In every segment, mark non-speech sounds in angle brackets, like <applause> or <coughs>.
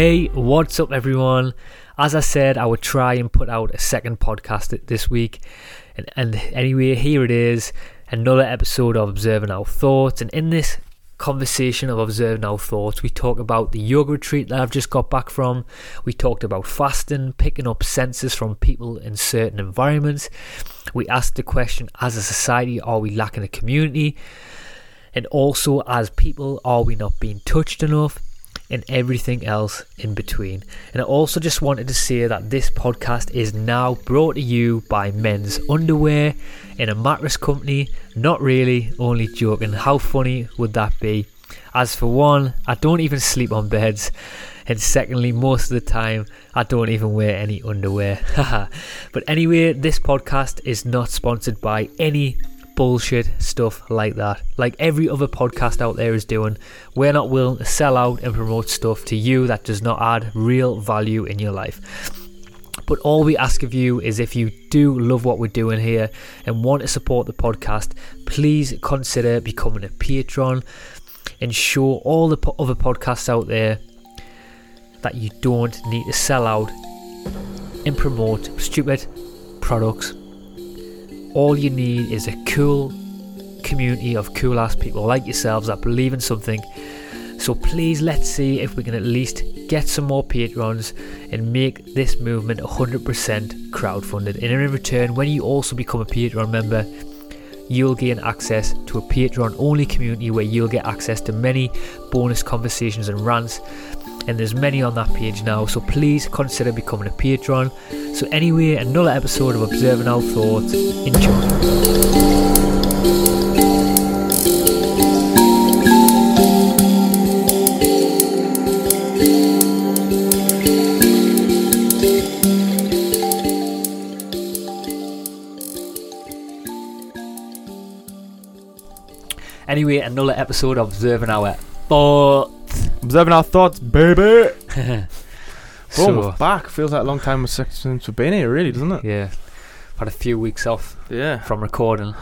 Hey, what's up, everyone? As I said, I would try and put out a second podcast this week. And, and anyway, here it is another episode of Observing Our Thoughts. And in this conversation of Observing Our Thoughts, we talk about the yoga retreat that I've just got back from. We talked about fasting, picking up senses from people in certain environments. We asked the question as a society, are we lacking a community? And also, as people, are we not being touched enough? And everything else in between. And I also just wanted to say that this podcast is now brought to you by Men's Underwear in a mattress company. Not really, only joking. How funny would that be? As for one, I don't even sleep on beds. And secondly, most of the time, I don't even wear any underwear. <laughs> but anyway, this podcast is not sponsored by any bullshit stuff like that. Like every other podcast out there is doing, we're not willing to sell out and promote stuff to you that does not add real value in your life. But all we ask of you is if you do love what we're doing here and want to support the podcast, please consider becoming a patron and show all the po- other podcasts out there that you don't need to sell out and promote stupid products all you need is a cool community of cool ass people like yourselves that believe in something. So please let's see if we can at least get some more patrons and make this movement 100% crowdfunded. And in return, when you also become a Patreon member, you'll gain access to a Patreon only community where you'll get access to many bonus conversations and rants and there's many on that page now. So please consider becoming a patron. So anyway, another episode of Observing Our Thoughts. Enjoy. Anyway, another episode of Observing Our Thoughts. Observing our thoughts, baby. <laughs> so, we're back. Feels like a long time since we've been here, really, doesn't it? Yeah, had a few weeks off Yeah. from recording.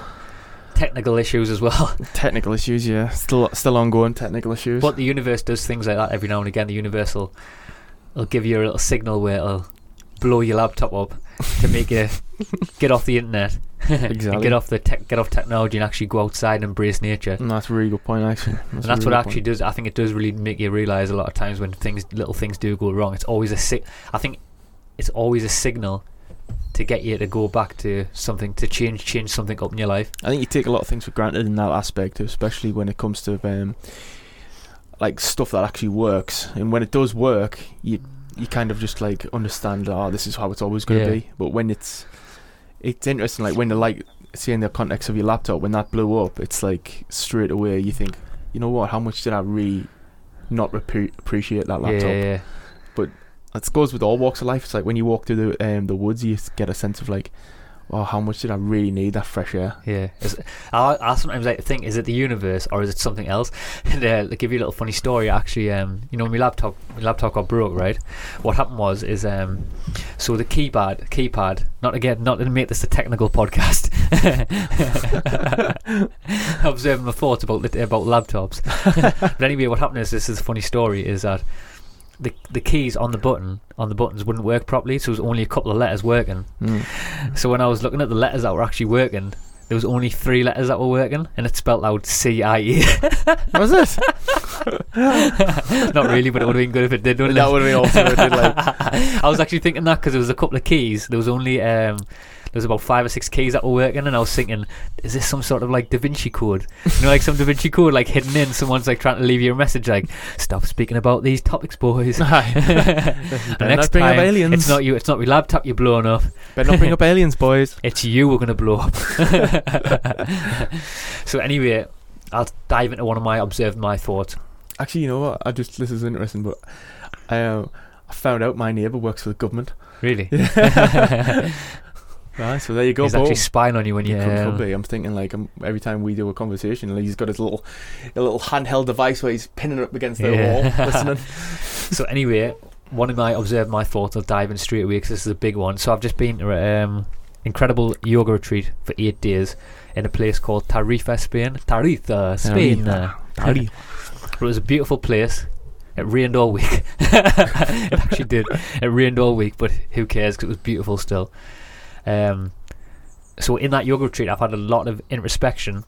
Technical issues as well, <laughs> Technical issues, yeah. Still, still ongoing technical issues. but the universe does things like that every now and again. The universe will, will give you a little signal where it'll blow your laptop up to make you <laughs> get off the internet, <laughs> exactly. get off the tech, get off technology, and actually go outside and embrace nature. Mm, that's a really good point, actually. and that's really what actually does. I think it does really make you realize a lot of times when things, little things do go wrong. It's always a si- I think it's always a signal to get you to go back to something to change, change something up in your life. I think you take a lot of things for granted in that aspect, especially when it comes to um, like stuff that actually works. And when it does work, you you kind of just like understand, oh, this is how it's always going to Yeah. be. But when it's it's interesting, like when the like seeing the context of your laptop when that blew up, it's like straight away you think, you know what? How much did I really not repre- appreciate that laptop? Yeah, yeah. It goes with all walks of life. It's like when you walk through the um, the woods, you get a sense of like, oh, how much did I really need that fresh air? Yeah, I, I sometimes like to think: is it the universe or is it something else? <laughs> And uh, give you a little funny story, actually, um, you know, my laptop, my laptop got broke, right? What happened was, is um, so the keypad, keypad, not again, not to make this a technical <laughs> podcast. <laughs> Observing my thoughts about about laptops. but anyway, what happened is, this is a funny story: is that the the keys on the button on the buttons wouldn't work properly, so it was only a couple of letters working. Mm. So when I was looking at the letters that were actually working, there was only three letters that were working, and it spelled out C I E. <laughs> Was it? <laughs> Not really, but it would have been good if it did. Wouldn't that would have been awesome. if it did, like, <laughs> I was actually thinking that because there was a couple of keys. There was only um, there was about five or six keys that were working, and I was thinking, is this some sort of like Da Vinci code? You know, like some Da Vinci code like hidden in. Someone's like trying to leave you a message like, "Stop speaking about these topics, boys." <laughs> <laughs> The next not bring up time, aliens. it's not you. It's not your laptop you're blowing up. Better not bring up <laughs> aliens, boys. It's you we're going to blow up. so, anyway, I'll dive into one of my observed my thoughts. Actually, you know what? I just this is interesting, but I, uh, I found out my neighbour works for the government. Really? Right, so there you go. He's Bo. actually spying on you when you Yeah, could, could be. I'm thinking like um, every time we do a conversation, like, he's got his little, a little handheld device where he's pinning it up against the Yeah. wall, <laughs> listening. So anyway, one of my observe my thoughts. I'll dive in straight away because this is a big one. So I've just been to a um, incredible yoga retreat for eight days in a place called Tarifa, Spain. Tarifa, Spain. Tarifa. <laughs> uh, It was a beautiful place. It rained all week. <laughs> it actually did. It rained all week, but who cares? Because it was beautiful still. Um, so in that yoga retreat, I've had a lot of introspection,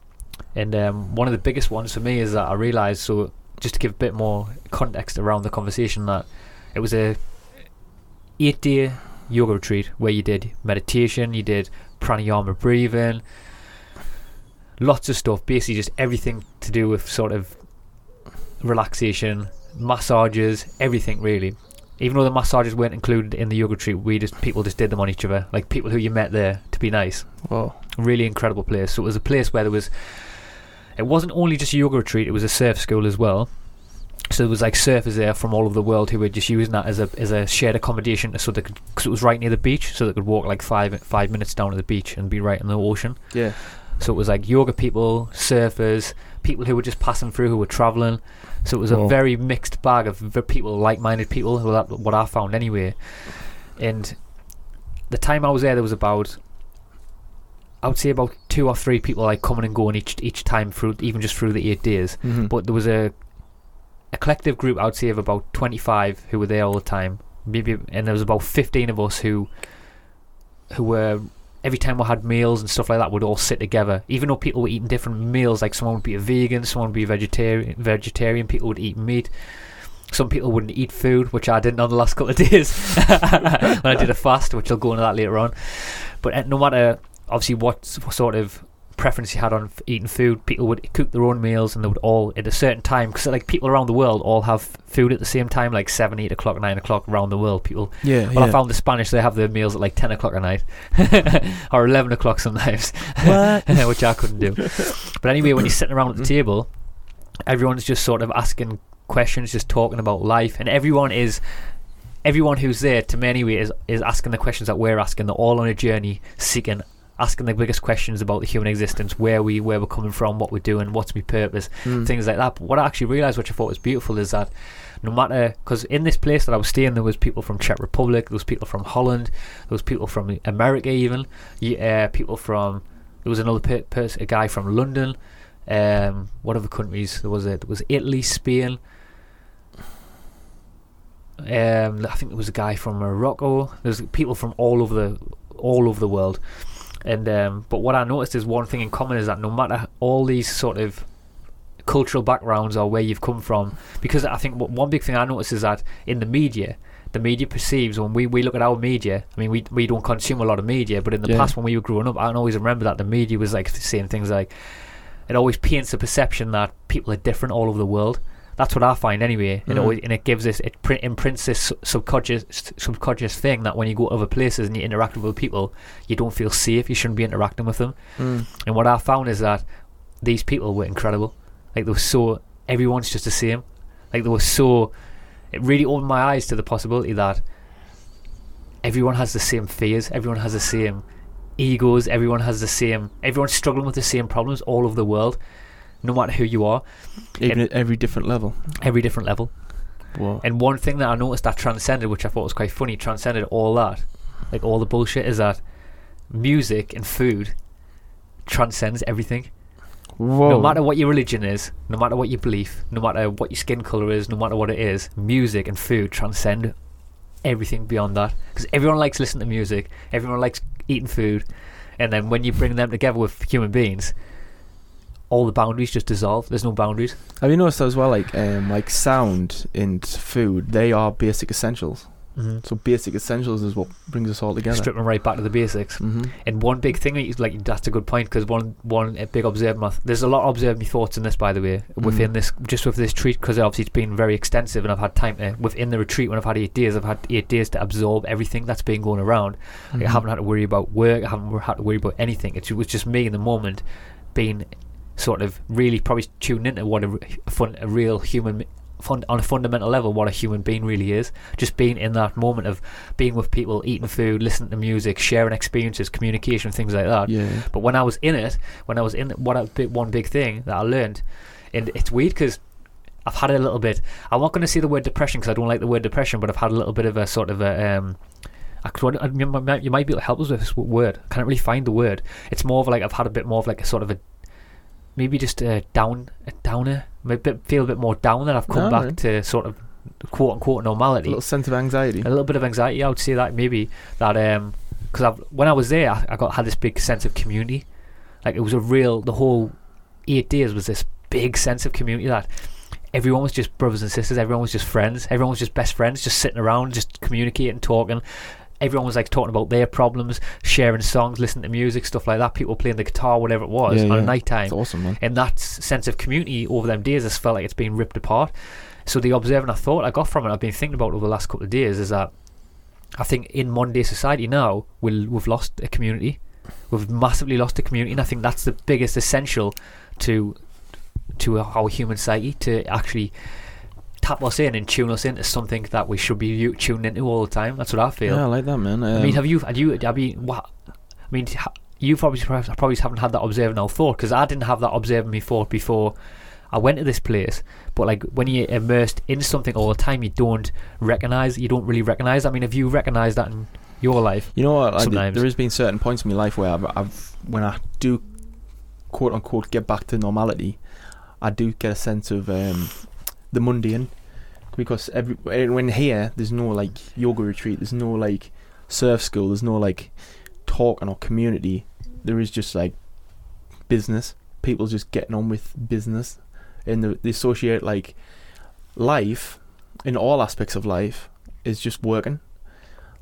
and um, one of the biggest ones for me is that I realised. So just to give a bit more context around the conversation, that it was a eight-day yoga retreat where you did meditation, you did pranayama breathing, lots of stuff. Basically, just everything to do with sort of relaxation, massages, everything really. Even though the massages weren't included in the yoga retreat, we just people just did them on each other, like people who you met there to be nice. Whoa. Really incredible place. So it was a place where there was. It wasn't only just a yoga retreat; it was a surf school as well. So there was like surfers there from all over the world who were just using that as a as a shared accommodation, so they could because it was right near the beach, so they could walk like five five minutes down to the beach and be right in the ocean. Yeah. So it was like yoga people, surfers, people who were just passing through, who were traveling. So it was a very mixed bag of people, like-minded people. What I found anyway. And the time I was there, there was about, I would say about two or three people like coming and going each each time through, even just through the eight days. Mhm. But there was a a collective group, I would say, of about twenty-five who were there all the time. Maybe, and there was about fifteen of us who who were every time we had meals and stuff like that, we'd all sit together. Even though people were eating different meals, like someone would be a vegan, someone would be vegetarian, vegetarian. People would eat meat. Some people wouldn't eat food, which I didn't on the last couple of days <laughs> when I did a fast, which I'll go into that later on. But uh, no matter obviously what sort of preference you had on eating food, people would cook their own meals and they would all at a certain time because like people around the world all have food at the same time, like seven, eight o'clock, nine o'clock around the world. People Yeah. well, I found the Spanish they have their meals at like ten o'clock at night, <laughs> or eleven o'clock sometimes, <laughs> which I couldn't do. <laughs> But anyway, when you're sitting around at the mm. table, everyone's just sort of asking questions, just talking about life, and everyone is. Everyone who's there, to me anyway, is, is asking the questions that we're asking. They're all on a journey, seeking, asking the biggest questions about the human existence, where we, where we're coming from, what we're doing, what's my purpose, Mm. things like that. But what I actually realised, which I thought was beautiful, is that no matter because in this place that I was staying, there was people from Czech Republic, there was people from Holland, there was people from America, even y- uh, people from there was another per- pers- a guy from London. Um, what other countries? There was a, there was Italy, Spain. Um, I think there was a guy from Morocco. There's people from all over the all over the world. And um, but what I noticed is one thing in common is that no matter all these sort of cultural backgrounds or where you've come from, because I think one big thing I noticed is that in the media, the media perceives when we, we look at our media. I mean, we we don't consume a lot of media, but in the Yeah. past when we were growing up, I can always remember that the media was like saying things like, it always paints the perception that people are different all over the world. That's what I find anyway, it Mm. always, and it gives this it print, imprints this subconscious subconscious thing that when you go to other places and you interact with other people, you don't feel safe. You shouldn't be interacting with them. Mm. And what I found is that these people were incredible. Like they were so everyone's just the same. Like they were so. It really opened my eyes to the possibility that everyone has the same fears. Everyone has the same egos. Everyone has the same. Everyone's struggling with the same problems all over the world. No matter who you are, Even at every different level. every different level. Whoa. And one thing that I noticed that transcended, which I thought was quite funny, transcended all that, like all the bullshit, is that music and food transcends everything. Whoa. No matter what your religion is, no matter what your belief, no matter what your skin color is, no matter what it is, music and food transcend everything beyond that. Because everyone likes listening to music, everyone likes eating food, and then when you bring them together with human beings, all the boundaries just dissolve. There's no boundaries. Have you noticed as well, like um, like sound and food, they are basic essentials. Mm-hmm. So basic essentials is what brings us all together. Stripping right back to the basics. hmm And one big thing, that like that's a good point because one one uh, big observe my there's a lot of observe my thoughts in this by the way within Mhm. this just with this retreat because obviously it's been very extensive and I've had time to within the retreat when I've had eight days I've had eight days to absorb everything that's been going around. Like, I Mhm. haven't had to worry about work. I haven't had to worry about anything. It was just me in the moment being sort of really probably tuned into what a, a fun, a real human fun, on a fundamental level what a human being really is. Just being in that moment of being with people, eating food, listening to music, sharing experiences, communication, things like that. Yeah. But when I was in it, when I was in what a big, one big thing that I learned, and it's weird because I've had a little bit. I'm not going to say the word depression because I don't like the word depression, but I've had a little bit of a sort of a. Um, I could, I- you might you might be able to help us with this word. I can't really find the word. It's more of like I've had a bit more of like a sort of a maybe just a down a downer. Maybe feel a bit more down that I've come No, back right. to sort of quote unquote normality A little sense of anxiety. a little bit of anxiety. I would say that maybe that um because I've when I was there, I, I got had this big sense of community. Like it was a real the whole eight days was this big sense of community that everyone was just brothers and sisters. Everyone was just friends. Everyone was just best friends, just sitting around, just communicating, talking. Everyone was like talking about their problems, sharing songs, listening to music, stuff like that. People playing the guitar, whatever it was, Yeah, on a night time It's awesome, man. and that sense of community over them days has felt like it's been ripped apart. So the observing I thought I got from it, I've been thinking about over the last couple of days, is that I think in modern day society now we we've lost a community, we've massively lost a community, and I think that's the biggest essential to to our human psyche to actually tap us in and tune us into something that we should be tuned into all the time. That's what I feel. Yeah, I like that, man. I mean, Um, have you? Have you? I mean, what? I mean, ha- you probably probably haven't had that observing now thought because I didn't have that observing me thought before I went to this place. But like when you're immersed in something all the time, you don't recognize. You don't really recognize. I mean, have you recognized that in your life? You know what? I Sometimes. there has been certain points in my life where I've, I've, when I do, quote unquote, get back to normality, I do get a sense of um, the mundane, because every when here there's no like yoga retreat, there's no like surf school, there's no like talking or community. There is just like business. People just getting on with business, and the, they associate like life in all aspects of life is just working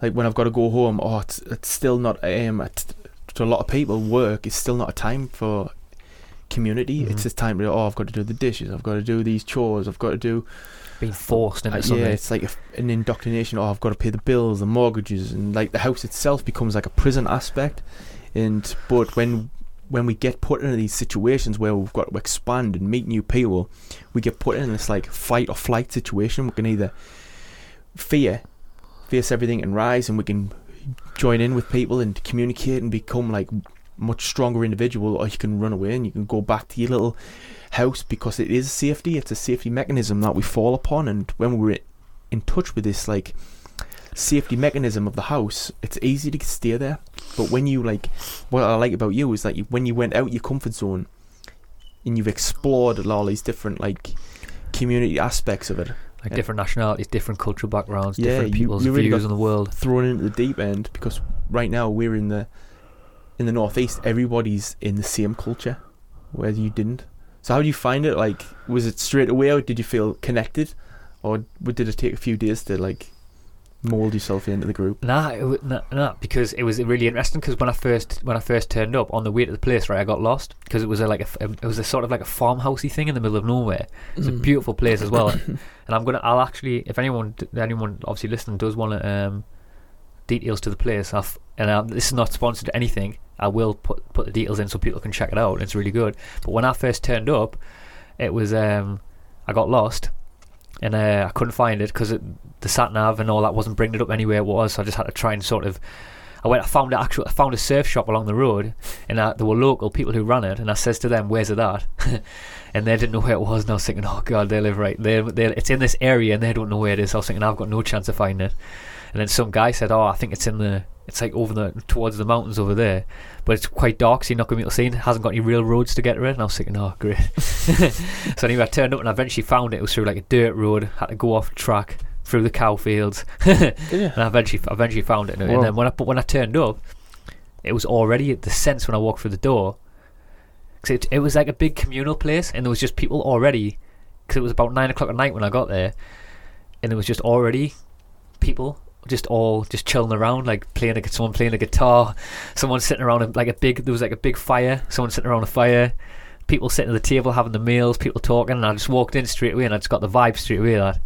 like when I've got to go home, oh, it's, it's still not um to a lot of people work is still not a time for community. It's Mhm. just time to oh, I've got to do the dishes, I've got to do these chores, I've got to do Being forced into uh, something. yeah, it's like a an indoctrination. Oh, I've got to pay the bills, the mortgages, and like the house itself becomes like a prison aspect. And but when when we get put into these situations where we've got to expand and meet new people, we get put in this like fight or flight situation. We can either fear, face everything and rise, and we can join in with people and communicate and become like much stronger individual, or you can run away and you can go back to your little house because it is safety. It's a safety mechanism that we fall upon, and when we're in touch with this like safety mechanism of the house, it's easy to stay there. But when you like, what I like about you is that you, when you went out your comfort zone and you've explored all these different like community aspects of it, like yeah. different nationalities, different cultural backgrounds, Yeah, different you- people's you really views on the world. thrown into the deep end because right now we're in the in the northeast. Everybody's in the same culture, whereas you didn't. So how do you find it? Like, was it straight away, or did you feel connected, or did it take a few days to like mold yourself into the group? Nah, it, nah, nah, because it was really interesting. Because when I first when I first turned up on the way to the place, right, I got lost because it was a, like a f- it was a sort of like a farmhousey thing in the middle of nowhere. It's a beautiful place as well, <coughs> and I'm gonna I'll actually if anyone anyone obviously listening does want to um details to the place, I'll f- and um, this is not sponsored to anything. I will put put the details in so people can check it out. It's really good. But when I first turned up, it was um I got lost. And uh, I couldn't find it because the sat nav and all that wasn't bringing it up anywhere it was. So I just had to try and sort of I went. I found an actual. I found a surf shop along the road, and uh, there were local people who ran it. And I says to them, "Where's it at?" <laughs> and they didn't know where it was. And I was thinking, "Oh God, they live right there. It's in this area, and they don't know where it is." I was thinking, "I've got no chance of finding it." And then some guy said, "Oh, I think it's in the. It's like over the towards the mountains over there, but it's quite dark, so you're not going to be able to see. It. it hasn't got any real roads to get to it." And I was thinking, "Oh, great." <laughs> so anyway, I turned up and I eventually found it. It was through like a dirt road. Had to go off track through the cow fields. <laughs> And I eventually, I eventually found it. And Wow. then when I but when I turned up, it was already the sense when I walked through the door. Cause it, it was like a big communal place, and there was just people already. Because it was about nine o'clock at night when I got there, and there was just already people just all just chilling around, like playing a someone playing a guitar, someone sitting around a, like a big. There was like a big fire. Someone sitting around a fire. People sitting at the table having the meals, people talking, and I just walked in straight away, and I just got the vibe straight away that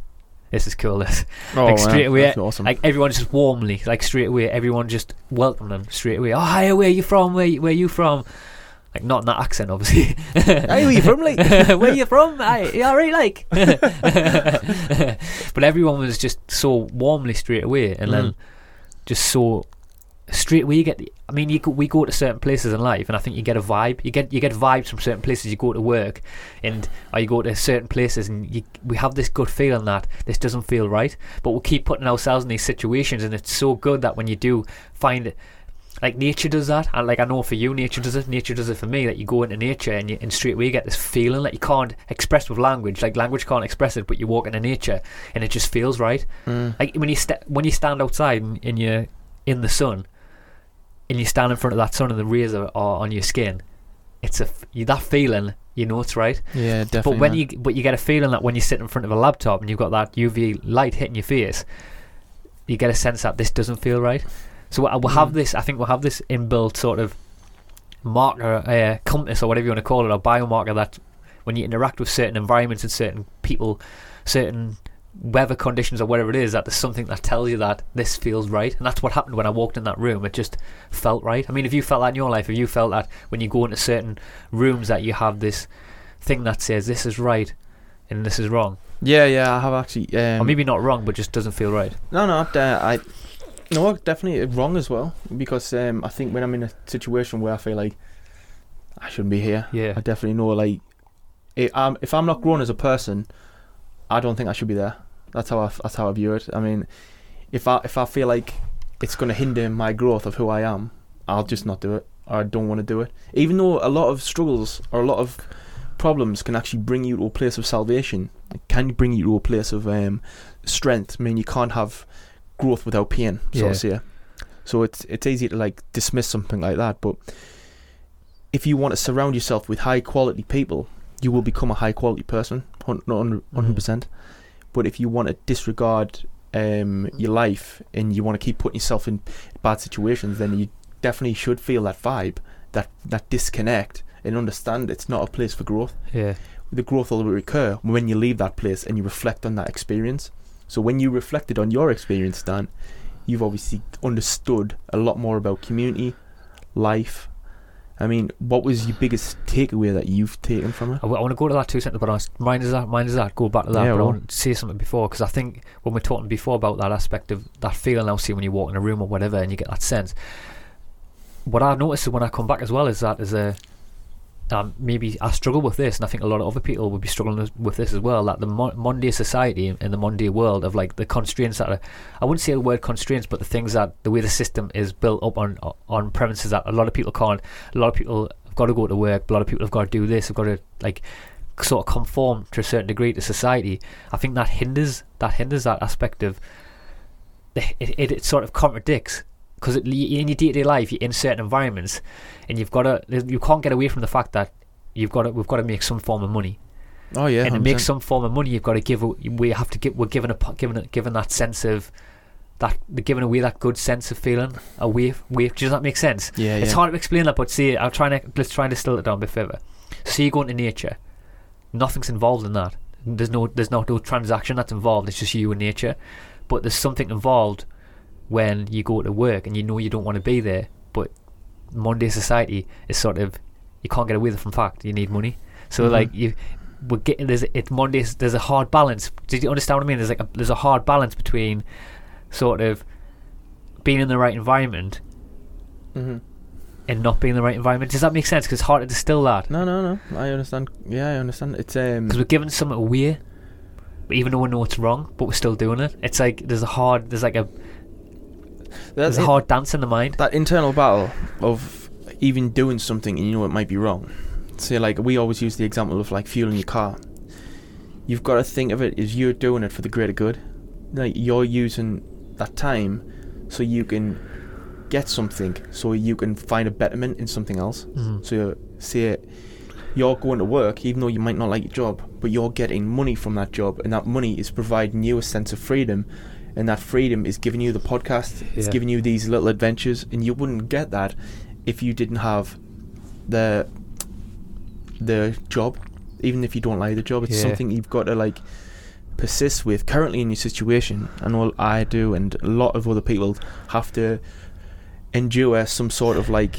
this is cool. This Oh, like straight away, that's awesome. like everyone just warmly, like straight away, everyone just welcomed them straight away. Oh, hi, where are you from? Where where you from? Like not in that accent, obviously. <laughs> hey, where you from, like? <laughs> Where you from? Aye, you alright, like? <laughs> but everyone was just so warmly straight away, and then Mhm. just so straight away you get. I mean, you go, we go to certain places in life, and I think you get a vibe. You get you get vibes from certain places. You go to work, and or you go to certain places, and you, we have this good feeling that this doesn't feel right. But we keep putting ourselves in these situations, and it's so good that when you do find it. Like nature does that, and like I know for you, nature does it. Nature does it for me. That you go into nature and you, and straight away you get this feeling that you can't express with language. Like language can't express it, but you walk into nature and it just feels right. Mm. Like when you st- when you stand outside and, and you're in the sun, and you stand in front of that sun and the rays are, are on your skin, it's a f- that feeling. You know it's right. Yeah, definitely. But when man. you but you get a feeling that when you sit in front of a laptop and you've got that UV light hitting your face, you get a sense that this doesn't feel right. So we'll we'll have Mm. this. I think we'll have this inbuilt sort of marker, uh, compass, or whatever you want to call it, or biomarker that when you interact with certain environments and certain people, certain weather conditions or whatever it is, that there's something that tells you that this feels right. And that's what happened when I walked in that room. It just felt right. I mean, if you felt that in your life, if you felt that when you go into certain rooms that you have this thing that says this is right and this is wrong, yeah, yeah, I have actually. Um, or maybe not wrong, but just doesn't feel right. No, no, uh, I. No, definitely wrong as well because um, I think when I'm in a situation where I feel like I shouldn't be here, Yeah. I definitely know like i I'm, if I'm not grown as a person, I don't think I should be there. That's how I, that's how I view it. I mean, if I if I feel like it's going to hinder my growth of who I am, I'll just not do it or I don't want to do it. Even though a lot of struggles or a lot of problems can actually bring you to a place of salvation, it can bring you to a place of um, strength. I mean, you can't have growth without pain, so Yeah. to say. So it's it's easy to like dismiss something like that, but if you want to surround yourself with high quality people, you will become a high quality person, hundred percent. But if you want to disregard um, your life and you want to keep putting yourself in bad situations, then you definitely should feel that vibe, that that disconnect, and understand it's not a place for growth. Yeah. The growth will recur when you leave that place and you reflect on that experience. So when you reflected on your experience, Dan, you've obviously understood a lot more about community, life. I mean, what was your biggest takeaway that you've taken from it? I, want to go to that two sentence, but I was- mine is that, mine is that. Go back to that, Yeah, but I want to say something before because I think when we're talking before about that aspect of that feeling I'll see when you walk in a room or whatever, and you get that sense. What I've noticed when I come back as well is that is a um, maybe I struggle with this, and I think a lot of other people would be struggling with- this as well. That the mo- Monday society and the Monday world of like the constraints that are, I wouldn't say the word constraints, but the things that the way the system is built up on on premises that a lot of people can't. A lot of people have got to go to work. A lot of people have got to do this. Have got to like sort of conform to a certain degree to society. I think that hinders that hinders that aspect of it, it, it sort of contradicts because in your day-to-day life you're in certain environments and you've got to you can't get away from the fact that you've got to we've got to make some form of money Oh yeah, and to make some form of money you've got to give we have to give we're given a given a, given that sense of that giving away that good sense of feeling away away does that make sense yeah, it's yeah. hard to explain that, but see, I'll try and let's try and distill it down a bit further. So you go into nature, nothing's involved in that. There's no there's no, no transaction that's involved. It's just you and nature, but there's something involved when you go to work and you know you don't want to be there. But Monday society is sort of you can't get away from fact. You need money, so Mhm. like you. We're getting there's it's Mondays. There's a hard balance. Did you understand what I mean? There's like a, there's a hard balance between sort of being in the right environment hmm and not being in the right environment. Does that make sense? Because it's hard to distill that. No, no, no. I understand. Yeah, I understand. It's um. Because we're giving something away, but even though we know it's wrong, but we're still doing it. It's like there's a hard, there's like a there's a hard dance in the mind. that internal battle of even doing something and you know it might be wrong. Say like we always use the example of like fueling your car. You've got to think of it as you're doing it for the greater good. Like you're using that time so you can get something, so you can find a betterment in something else. Mhm. So say you're going to work, even though you might not like your job, but you're getting money from that job, and that money is providing you a sense of freedom, and that freedom is giving you the podcast, it's giving you these little adventures, and you wouldn't get that if you didn't have the the job, even if you don't like the job. It's Yeah. something you've got to like persist with. Currently in your situation, and all I do, and a lot of other people have to endure some sort of like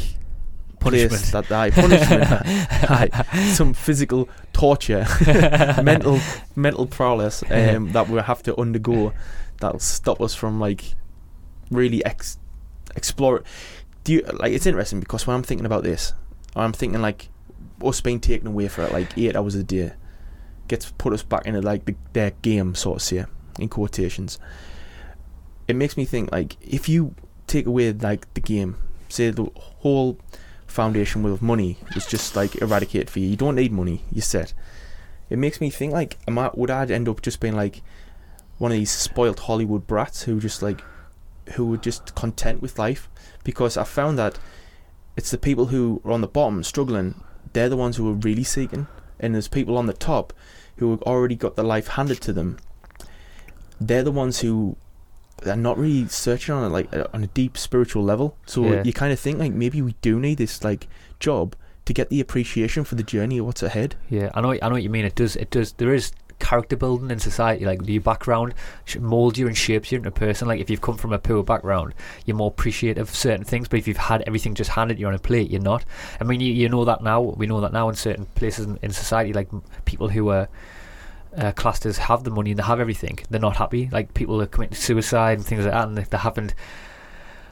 Punishment. place that aye, punishment, <laughs> aye, some physical torture, <laughs> mental mental prowess um, that we have to undergo that'll stop us from like really ex- explore. Do you like? It's interesting because when I'm thinking about this, I'm thinking like us being taken away for like eight hours a day gets put us back into like the, their game, sort of say, in quotations. It makes me think like if you take away like the game, say the whole foundation with money is just like eradicated for you. You don't need money. You're set. It makes me think like, am I, would I end up just being like one of these spoilt Hollywood brats who just like who were just content with life? Because I found that it's the people who are on the bottom struggling. They're the ones who are really seeking, and there's people on the top who have already got their life handed to them. They're the ones who are not really searching on it like on a deep spiritual level. So Yeah. you kind of think like maybe we do need this like job to get the appreciation for the journey of what's ahead. Yeah, I know. I know what you mean. It does. It does. There is character building in society. Like your background molds you and shapes you into a person. Like if you've come from a poor background, you're more appreciative of certain things. But if you've had everything just handed you on a plate, you're not. I mean, you, you know that now. We know that now in certain places in, in society, like people who are. Uh, classed as have the money and they have everything, they're not happy. Like people are committing suicide and things like that, and if they haven't,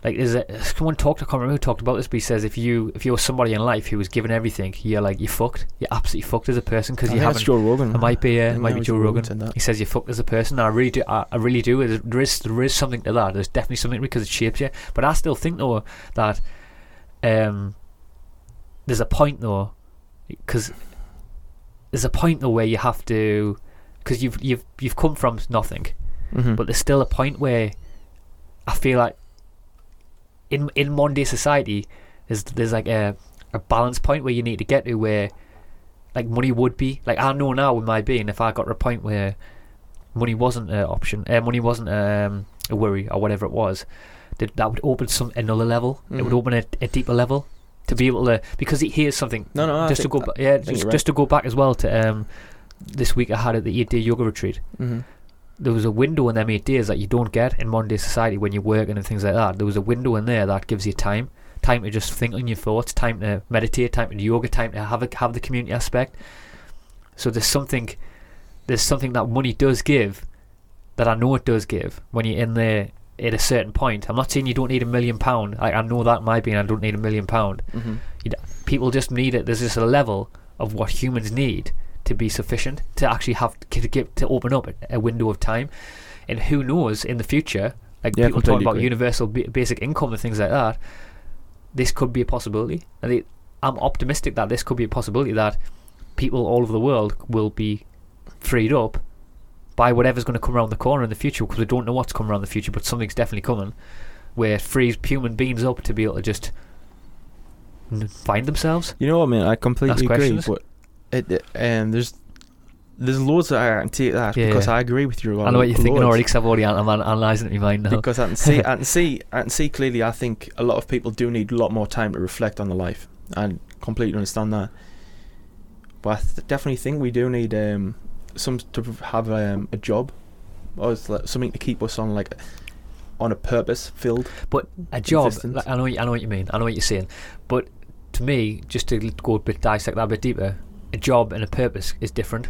like, is it <sighs> someone talked? I can't remember who talked about this, but he says if you if you're somebody in life who was given everything, you're like you're fucked. You're absolutely fucked as a person because you haven't. Joe Rogan. It might be, uh, it might be Joe Rogan. He says you're fucked as a person. And I really do. I, I really do. There- There is there is something to that. There's definitely something because it shapes you. But I still think though that um, there's a point though, because there's a point though where you have to, because you've you've you've come from nothing, Mhm. but there's still a point where I feel like in in modern day society, there's there's like a a balance point where you need to get to where like money would be like I know now with my being if I got to a point where money wasn't an option, uh, money wasn't um, a worry or whatever it was, that that would open some another level. It would Mhm. open a, a deeper level to be able to because it, here's something. No, no, I just to go, that- yeah, just, you're just to go back as well to um, this week I had at the eight day yoga retreat Mhm. There was a window in them eight days that you don't get in modern day society when you're working and things like that. There was a window in there that gives you time, time to just think on your thoughts, time to meditate, time to yoga, time to have a, have the community aspect. So there's something, there's something that money does give, that I know it does give when you're in there at a certain point. I'm not saying you don't need a million pound. I, I know that might be, and I don't need a million pound. Mhm. People just need it. There's just a level of what humans need to be sufficient to actually have to give to open up a, window of time, and who knows in the future, like Yeah, people talking about agree. universal ba- basic income and things like that, this could be a possibility. And it, I'm optimistic that this could be a possibility that people all over the world will be freed up by whatever's going to come around the corner in the future because we don't know what's coming around the future, but something's definitely coming where it frees human beings up to be able to just find themselves. You know what, I mean? I completely agree. questions. It, it, um, there's there's loads that I can take that Yeah, because yeah. I agree with you. A lot. I know what you're thinking already because I've already I'm an- analysing it in my mind now. Because I can see, <laughs> I can see, I can see clearly. I think a lot of people do need a lot more time to reflect on the life. I completely understand that. But I th- definitely think we do need um, some to have um, a job, or like something to keep us on like on a purpose filled. But a job, like, I know, I know what you mean. I know what you're saying. But to me, just to go a bit dissect that a bit deeper, a job and a purpose is different.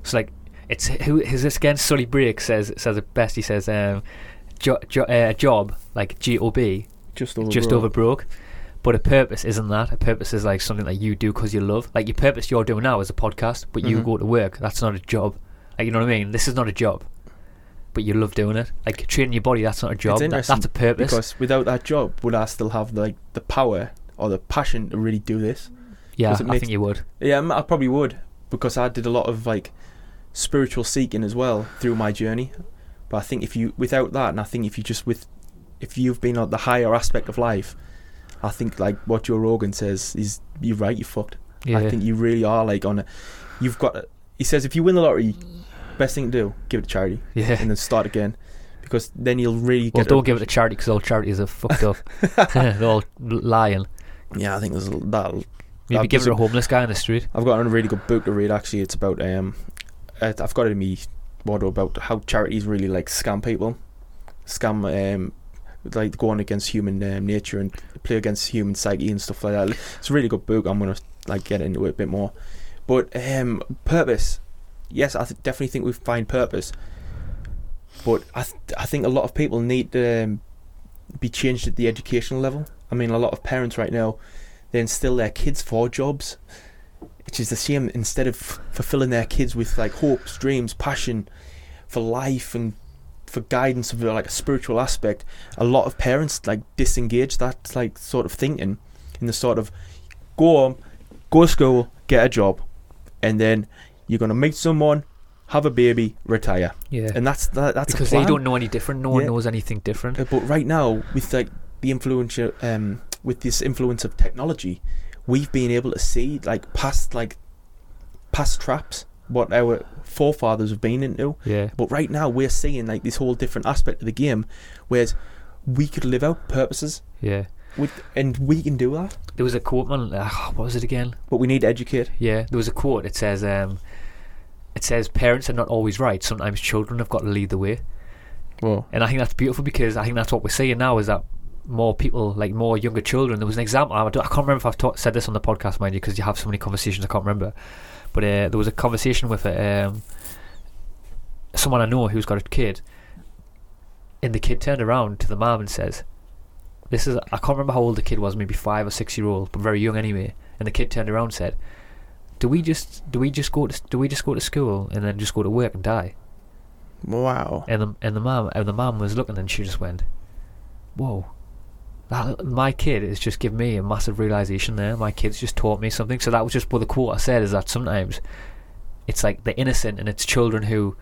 It's like it's who is this again? Suli Breaks says says it best. He says um, jo- jo- uh, a job like G O B Just over. just broke. over broke. But a purpose isn't that. A purpose is like something that you do because you love. Like your purpose you're doing now is a podcast, but you Mhm. go to work. That's not a job. Like you know what I mean? This is not a job, but you love doing it. Like training your body, that's not a job. That- that's a purpose. Because without that job, would I still have like the power or the passion to really do this? Yeah, it I think you would. Yeah, I probably would because I did a lot of like spiritual seeking as well through my journey. But I think if you without that, and I think if you just with if you've been on the higher aspect of life, I think like what Joe Rogan says is you're right, you're fucked. Yeah. I think you really are like on a. You've got. He says if you win the lottery, best thing to do, give it to charity yeah. and then start again, because then you'll really Well, don't give it to charity because all charities are fucked up. <laughs> <laughs> They're all lying. Yeah, I think there's a- that. Maybe give it a- homeless guy in the street. I've got a really good book to read. Actually, it's about um, uh, I've got it in me motto about how charities really like scam people, scam um, like going against human um, nature and play against human psyche and stuff like that. It's a really good book. I'm gonna like get into it a bit more. But um, purpose, yes, I th- definitely think we find purpose. But I th- I think a lot of people need to um, be changed at the educational level. I mean, a lot of parents right now they instill their kids for jobs, which is the same. Instead of fulfilling their kids with like hopes, dreams, passion for life and for guidance of like a spiritual aspect, a lot of parents like disengage that like sort of thinking in the sort of go on, go to school, get a job, and then you're gonna meet someone, have a baby, retire, Yeah. and that's that, that's because they don't know any different. No one knows anything different. Uh, But right now, with like the influential, um, with this influence of technology, we've been able to see like past like past traps what our forefathers have been into. Yeah. But right now, we're seeing like this whole different aspect of the game, whereas we could live out purposes Yeah. with, and we can do that. There was a quote, man. Uh, what was it again? But we need to educate. Yeah, there was a quote. It says, um, "It says parents are not always right. Sometimes children have got to lead the way." Well, And I think that's beautiful because I think that's what we're seeing now is that more people, like more younger children. There was an example. I, I can't remember if I've ta- said this on the podcast, mind you, because you have so many conversations. I can't remember. But uh, there was a conversation with a, um, someone I know who's got a kid, and the kid turned around to the mom and says, "This is I can't remember how old the kid was, maybe five or six year old, but very young anyway." And the kid turned around and said, "Do we just do we just go to do we just go to school and then just go to work and die?" wow. And the and the mom and the mom was looking and she just went, "Whoa, that my kid has just given me a massive realization there. My kid's just taught me something." So that was just what the quote I said is that sometimes it's like the innocent and it's children who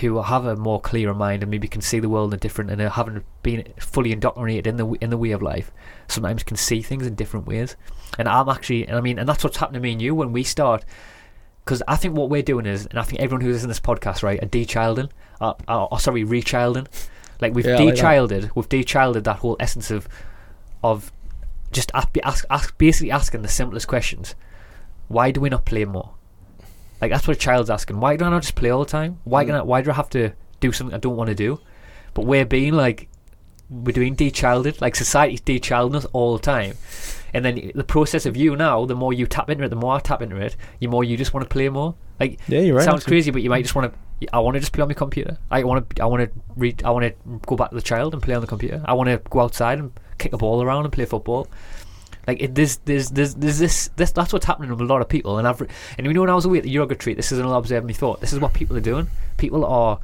who have a more clearer mind and maybe can see the world in a different and haven't been fully indoctrinated in the in the way of life. Sometimes can see things in different ways. And I'm actually, and I mean, and that's what's happened to me and you when we start because I think what we're doing is, and I think everyone who's in this podcast, right, are de-childing, uh, uh, or sorry, re-childing. Like we've Yeah, like we've de-childed that whole essence of, of, just ask, ask, ask, basically asking the simplest questions. Why do we not play more? Like that's what a child's asking. Why do I not just play all the time? Why Mm. can I, Why do I have to do something I don't want to do? But we're being like, we're doing de-childed. Like society's de-childing us all the time. And then the process of you now, the more you tap into it, the more I tap into it, the more you just want to play more. Like Yeah, you're right. sounds crazy, but you might just want to. I want to just play on my computer. I want to. I want to read. I want to go back to the child and play on the computer. I want to go outside and kick a ball around and play football. Like it, there's, there's, there's, there's this, this. That's what's happening with a lot of people. And I've, and you know, when I was away at the yoga retreat, this is another observing me thought. This is what people are doing. People are.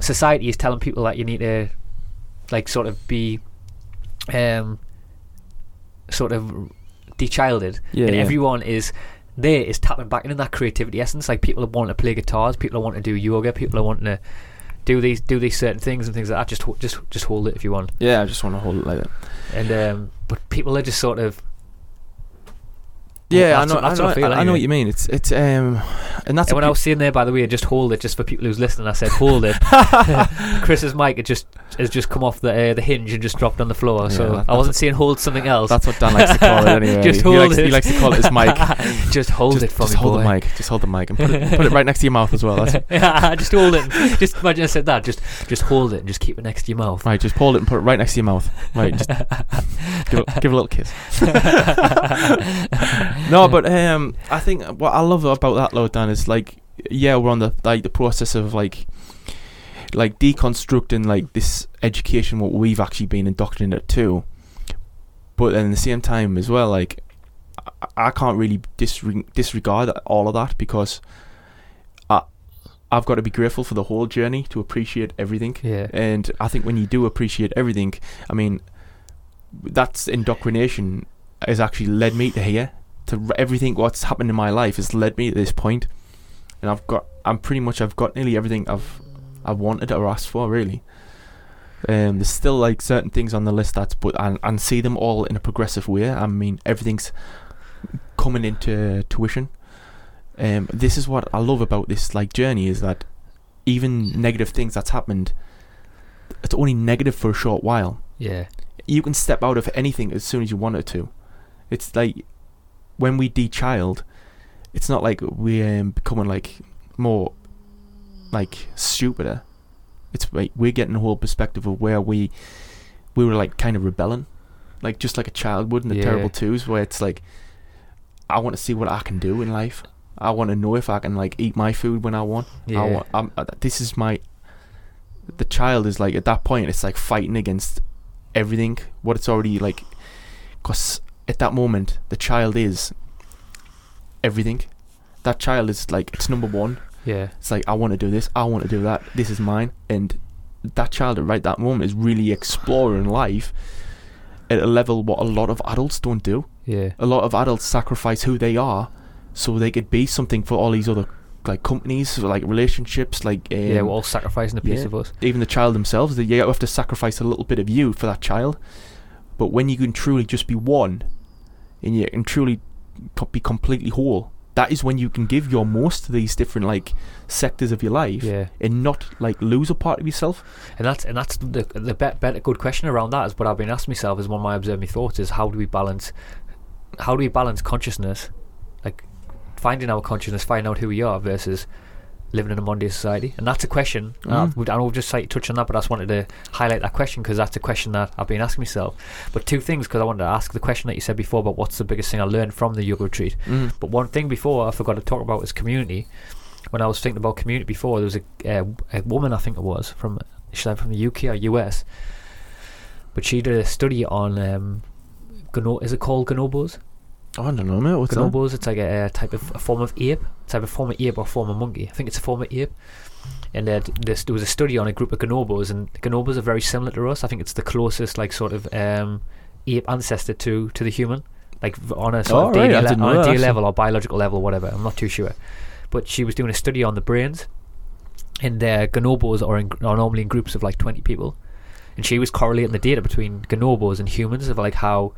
Society is telling people that you need to, like, sort of be, um, sort of de-childed Yeah, and yeah. everyone is there is tapping back into that creativity essence. Like people are wanting to play guitars, people are wanting to do yoga, people are wanting to do these do these certain things and things like that. Just just just hold it if you want. Yeah, I just want to hold it like that. And um, but people are just sort of Yeah, I know. what- I know, what I feel I, know what you mean. It's it's um, and that's and what when I was saying there, by the way, just hold it, just for people who's listening, I said hold it. <laughs> <laughs> Chris's mic had just has just come off the uh, the hinge and just dropped on the floor. Yeah, so that- I wasn't saying hold something else. that's what Dan likes to call it <laughs> anyway. Just he, hold likes, it. he likes to call it his mic. just hold just, it for just me, hold boy. the mic. Just hold the mic and put it, put it right next to your mouth as well. Yeah, just hold it. Just imagine I said that. Just just hold it and just keep it next to your mouth. right. Just hold it and put it right next to your mouth. Right. Just give, it, give it a little kiss. No, but um, I think what I love about that, though, Dan, is like, yeah, we're on the like the process of like, like deconstructing like this education what we've actually been indoctrinated to, but then at the same time as well, like, I, I can't really disre- disregard all of that because. I, I've got to be grateful for the whole journey to appreciate everything. Yeah. And I think when you do appreciate everything, I mean, that's indoctrination has actually led me to here. To everything what's happened in my life has led me to this point, and I've got, I'm pretty much, I've got nearly everything I've, I wanted or asked for really. Um, there's still like certain things on the list that's, but and, and see them all in a progressive way. I mean, everything's coming into tuition. Um, this is what I love about this like journey is that even negative things that's happened, it's only negative for a short while. Yeah. You can step out of anything as soon as you wanted to. It's like when we de-child, it's not like we're um, becoming like more like stupider. It's like we're getting a whole perspective of where we we were like kind of rebelling, like just like a child would in the Yeah. terrible twos, where it's like I want to see what I can do in life. I want to know if I can like eat my food when I want. Yeah. I want. I'm, uh, this is my. The child is like at that point. It's like fighting against everything. What it's already like, because at that moment the child is everything. That child is like it's number one. Yeah. It's like I want to do this. I want to do that. This is mine. And that child at right that moment is really exploring life at a level what a lot of adults don't do. Yeah. A lot of adults sacrifice who they are so they could be something for all these other like companies, like relationships, like um, yeah, we're all sacrificing a piece yeah. of us. even the child themselves. That you have to sacrifice a little bit of you for that child. But when you can truly just be one, and you can truly be completely whole, that is when you can give your most to these different like sectors of your life, Yeah. and not like lose a part of yourself. And that's and that's the the bet, good question around that is what I've been asking myself is one of my observing thoughts is how do we balance how do we balance consciousness like finding our consciousness finding out who we are versus living in a Monday society and that's a question and I've- Mhm. I will just like touch on that but I just wanted to highlight that question because that's a question that I've been asking myself but two things because I wanted to ask the question that you said before about what's the biggest thing I learned from the yoga retreat Mm. but one thing before I forgot to talk about is community. When I was thinking about community before, there was a, uh, a woman I think it was from she's from the UK or US, but she did a study on um, gono- is it called gonobos? I don't know, mate. What's that? Gonobos. It's like a, a type of a form of ape, type of form of ape or form of monkey. I think it's a form of ape. And uh, this, there was a study on a group of gonobos, and gonobos are very similar to us. I think it's the closest, like, sort of um, ape ancestor to to the human, like on a sort Oh, of right, DNA, le- on a that, DNA level or biological level, or whatever. I'm not too sure. But she was doing a study on the brains, and uh, gonobos are, in, are normally in groups of like 20 people, and she was correlating the data between gonobos and humans of like how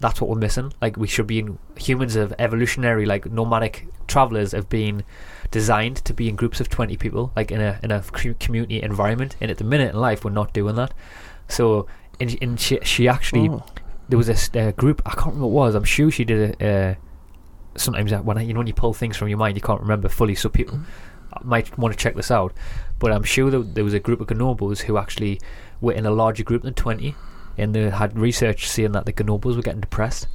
that's what we're missing. Like we should be in humans of evolutionary like nomadic travelers have been designed to be in groups of 20 people like in a in a community environment. And at the minute in life we're not doing that. So and, and she, she actually Oh. there was a group I can't remember what it was I'm sure she did a uh, sometimes when I, you know when you pull things from your mind you can't remember fully so people might want to check this out. But I'm sure that there was a group of gonobos who actually were in a larger group than 20 and they had research saying that the gonobos were getting depressed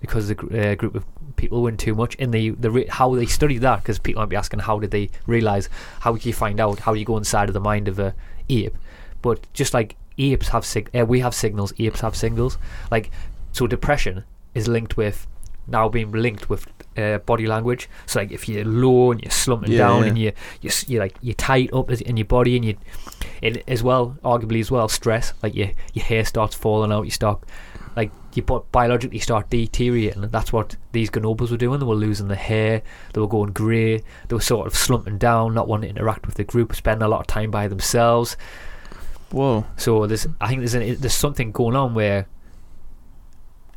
because the uh, group of people in too much and they the re- how they studied that because people might be asking how did they realize how do you find out how do you go inside of the mind of a ape? But just like apes have sig- uh, we have signals apes have signals. Like so depression is linked with now being linked with uh, body language. So like if you're low and you're slumping Yeah, down yeah. and you you you like you're tight up in your body and you and as well arguably as well stress. Like your your hair starts falling out you start like you bi- biologically start deteriorating. And that's what these gonobos were doing. They were losing their hair. They were going grey. They were sort of slumping down not wanting to interact with the group spending a lot of time by themselves. Whoa. so there's I think there's an, there's something going on where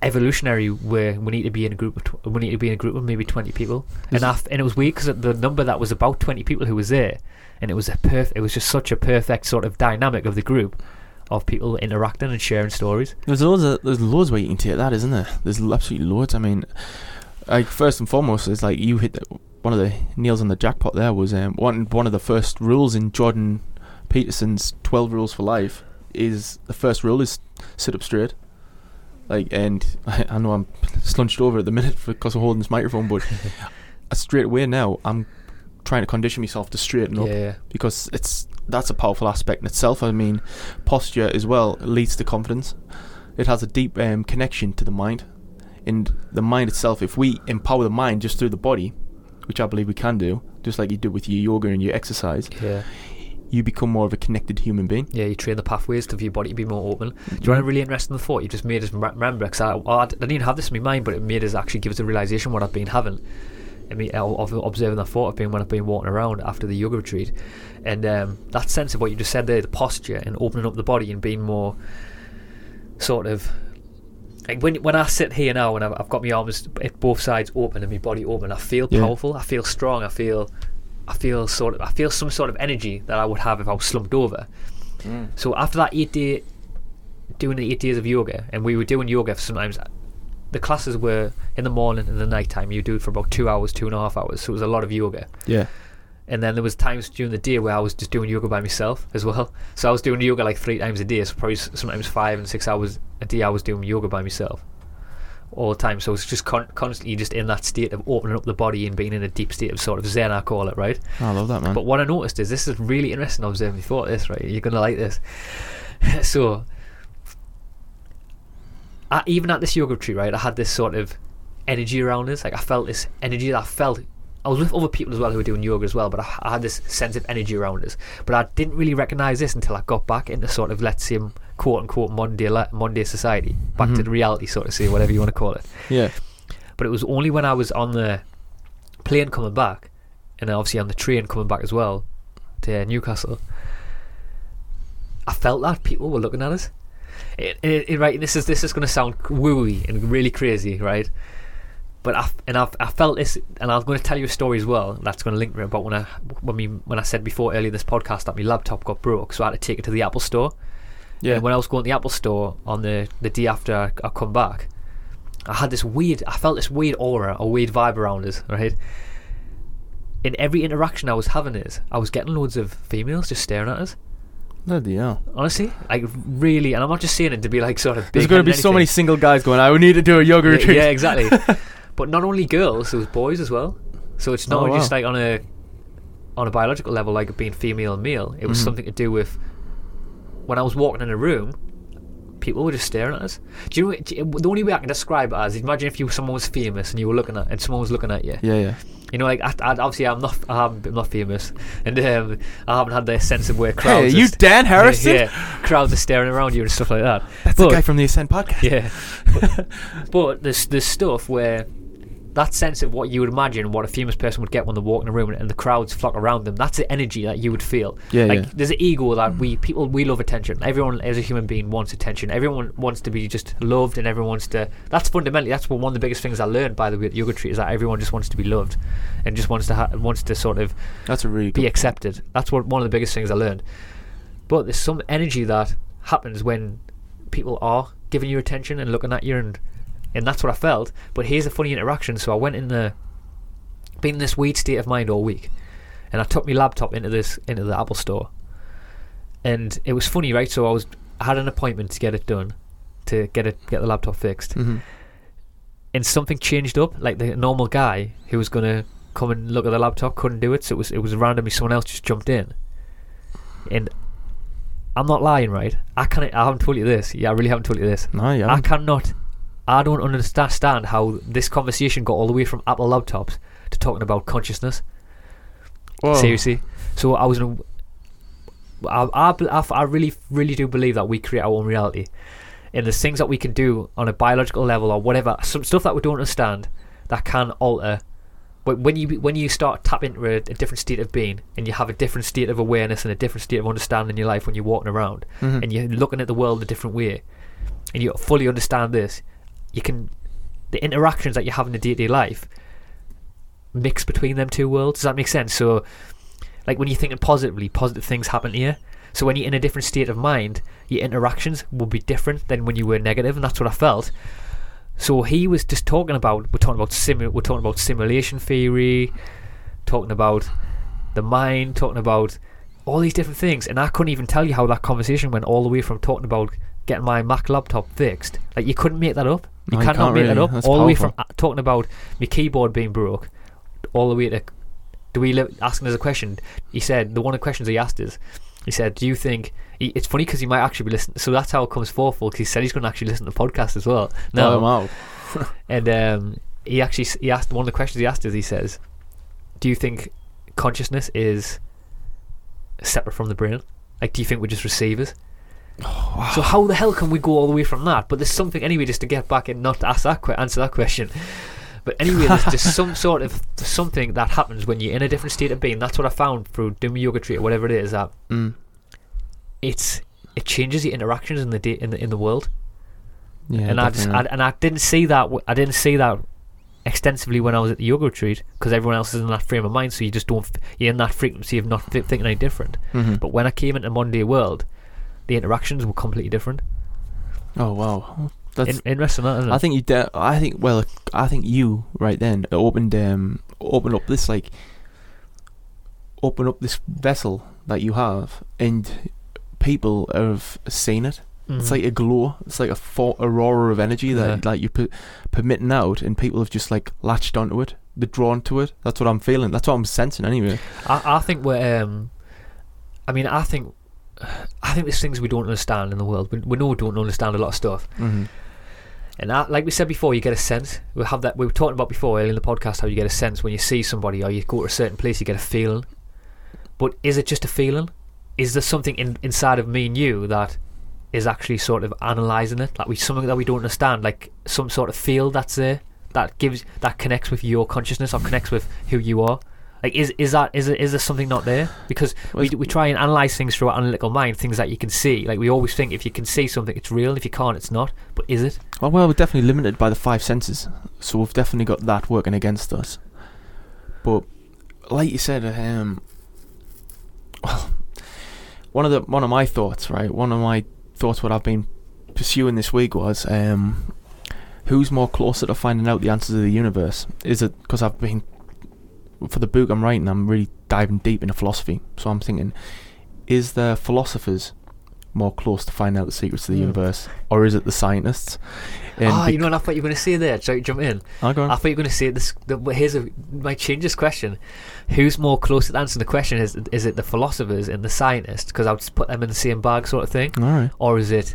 evolutionary where we need to be in a group of tw- we need to be in a group of maybe 20 people and I f- and it was weird because the number that was about 20 people who was there and it was a perf- it was just such a perfect sort of dynamic of the group of people interacting and sharing stories There's loads of there's loads where you can take that, isn't there? There's absolutely loads. I mean, like first and foremost, it's like you hit the, one of the nails on the jackpot. There was um, one one of the first rules in Jordan Peterson's Twelve Rules for Life is the first rule is sit up straight. Like, and I, <laughs> I know I'm slunched over at the minute because I'm holding this microphone, but <laughs> straight away now I'm trying to condition myself to straighten up yeah because it's that's a powerful aspect in itself. I mean, posture as well leads to confidence. It has a deep um, connection to the mind, and the mind itself. If we empower the mind just through the body, which I believe we can do, just like you do with your yoga and your exercise, yeah you become more of a connected human being. yeah you train the pathways to your body to be more open do you want a really interesting thought you just made us remember because I, I didn't even have this in my mind but it made us actually give us a realization what I've been having I mean, of observing that thought of being when I've been walking around after the yoga retreat, and um, that sense of what you just said there, the posture and opening up the body and being more sort of like when when I sit here now and I've, I've got my arms at both sides open and my body open, I feel Yeah. powerful. I feel strong. I feel I feel sort of I feel some sort of energy that I would have if I was slumped over. Mm. So after that eight day doing the eight days of yoga, and we were doing yoga for sometimes the classes were in the morning and the night time. You do it for about two hours, two and a half hours. So it was a lot of yoga. Yeah. And then there was times during the day where I was just doing yoga by myself as well. So I was doing yoga like three times a day. So probably sometimes five and six hours a day. I was doing yoga by myself all the time. So it's just con- constantly just in that state of opening up the body and being in a deep state of sort of zen. I call it right. I love that, man. But what I noticed is this is really interesting I was observing thought this, right? You're gonna like this. <laughs> so, I, even at this yoga retreat, right, I had this sort of energy around us. Like I felt this energy that I felt. I was with other people as well who were doing yoga as well, but I, I had this sense of energy around us. But I didn't really recognize this until I got back into sort of let's say quote unquote Monday Monday society, back to Mhm. the reality, sort of say whatever you want to call it. yeah. But it was only when I was on the plane coming back, and obviously on the train coming back as well to Newcastle, I felt that people were looking at us. It, it, it- right, this is this is going to sound wooey and really crazy, right? But I and I've, I felt this, and I'm going to tell you a story as well. That's going to link me about when I when me when I said before earlier in this podcast that my laptop got broke, so I had to take it to the Apple store. Yeah. And when I was going to the Apple store on the, the day after I, I come back, I had this weird, I felt this weird aura, a weird vibe around us, right? In every interaction I was having is, I was getting loads of females just staring at us. Bloody hell. Honestly, like really, and I'm not just saying it to be like sort of. There's going to be so many single guys going, I would need to do a yoga Yeah, retreat. yeah, exactly. <laughs> but not only girls, there was boys as well. So it's not Oh, just like on a on a biological level, like being female and male. It was Mhm. something to do with when I was walking in a room, people were just staring at us. Do you know? do you- The only way I can describe it as imagine if you someone was famous and you were looking at and someone was looking at you. Yeah, yeah. You know, like I, I, obviously I'm not I haven't, I'm not famous, and um, I haven't had the sense of where crowds. Hey, are you st- Dan Harrison? Yeah, yeah, crowds are staring around you and stuff like that. That's But- the guy from the Ascent podcast. yeah. <laughs> But, but there's there's stuff where that sense of what you would imagine what a famous person would get when they walk in a room and the crowds flock around them. That's the energy that you would feel. Yeah, like yeah. there's an ego that mm. we people we love attention. Everyone as a human being wants attention. Everyone wants to be just loved and everyone wants to that's fundamentally that's one of the biggest things I learned by the way at yoga tree is that everyone just wants to be loved and just wants to ha- wants to sort of That's a really be accepted. That's what one of the biggest things I learned. But there's some energy that happens when people are giving you attention and looking at you, and and that's what I felt. But here's a funny interaction. So I went in the, been in this weird state of mind all week, and I took my laptop into this into the Apple store, and it was funny, right? So I was I had an appointment to get it done, to get it get the laptop fixed, hmm and something changed up. Like the normal guy who was gonna come and look at the laptop couldn't do it, so it was it was randomly someone else just jumped in. And I'm not lying, right? I can't. I haven't told you this. Yeah, I really haven't told you this. No, yeah. I cannot. I don't understand how this conversation got all the way from Apple laptops to talking about consciousness. Whoa. Seriously. So I was in a, I, I, I, really, really do believe that we create our own reality. And there's things that we can do on a biological level or whatever, some stuff that we don't understand that can alter. But when you when you start tapping into a, a different state of being and you have a different state of awareness and a different state of understanding in your life when you're walking around Mhm. and you're looking at the world a different way and you fully understand this, you can the interactions that you have in the day to day life mix between them two worlds. Does that make sense? So, like when you're thinking positively, positive things happen to you. So when you're in a different state of mind, your interactions will be different than when you were negative, and that's what I felt. So he was just talking about we're talking about simu- we're talking about simulation theory, talking about the mind, talking about all these different things, and I couldn't even tell you how that conversation went all the way from talking about getting my Mac laptop fixed. Like you couldn't make that up. You No, cannot make that up. That's all the way from uh, talking about my keyboard being broke, all the way to do we live asking us a question? He said the one of the questions he asked is, he said, "Do you think?" He, it's funny because he might actually be listening. So that's how it comes forward. Because he said he's going to actually listen to the podcast as well. No, wow. <laughs> and um, he actually he asked one of the questions he asked is he says, "Do you think consciousness is separate from the brain? Like, do you think we're just receivers?" So how the hell can we go all the way from that? But there's something anyway, just to get back and not ask that que- answer that question. But anyway, there's just <laughs> some sort of something that happens when you're in a different state of being. That's what I found through doing my yoga treat or whatever it is. That Mm. it's it changes the interactions in the day, in the in the world Yeah, and I just I, and I didn't see that w- I didn't see that extensively when I was at the yoga retreat because everyone else is in that frame of mind, so you just don't you're in that frequency of not th- thinking any different. Mhm. But when I came into Monday World, the interactions were completely different. Oh wow, that's. In, interesting, that, isn't it? I think you. De- I think. Well, I think you right then opened um opened up this like open up this vessel that you have, and people have seen it. It's Mhm. like a glow. It's like a fo- aurora of energy that Yeah. like you're pu- permitting out, and people have just like latched onto it. They're drawn to it. That's what I'm feeling. That's what I'm sensing anyway. I, I think we're. Um, I mean, I think. I think there's things we don't understand in the world. We, we know we don't understand a lot of stuff, Mm-hmm. and like we said before, you get a sense. We have that. We were talking about before earlier in the podcast how you get a sense when you see somebody or you go to a certain place, you get a feeling. But is it just a feeling? Is there something in, inside of me and you that is actually sort of analysing it? Like we something that we don't understand, like some sort of feel that's there that gives that connects with your consciousness or connects with who you are. Like is is that is is there something not there? Because we we try and analyze things through our analytical mind, things that you can see. Like we always think if you can see something, it's real. If you can't, it's not. But is it? Well, well, we're definitely limited by the five senses, so we've definitely got that working against us. But like you said, um, well, <laughs> one of the one of my thoughts, right? One of my thoughts, what I've been pursuing this week was, um, who's more closer to finding out the answers of the universe? Is it because I've been for the book I'm writing? I'm really diving deep into philosophy, so I'm thinking, is the philosophers more close to finding out the secrets of the Hmm. universe, or is it the scientists? And Ah, bec- you know what I thought you were going to say there. Sorry, jump in. I'll go on. I thought you were going to say this. The, here's a might change this question. Who's more close to answering the question? Is is it the philosophers and the scientists? Because I would just put them in the same bag, sort of thing. All right. Or is it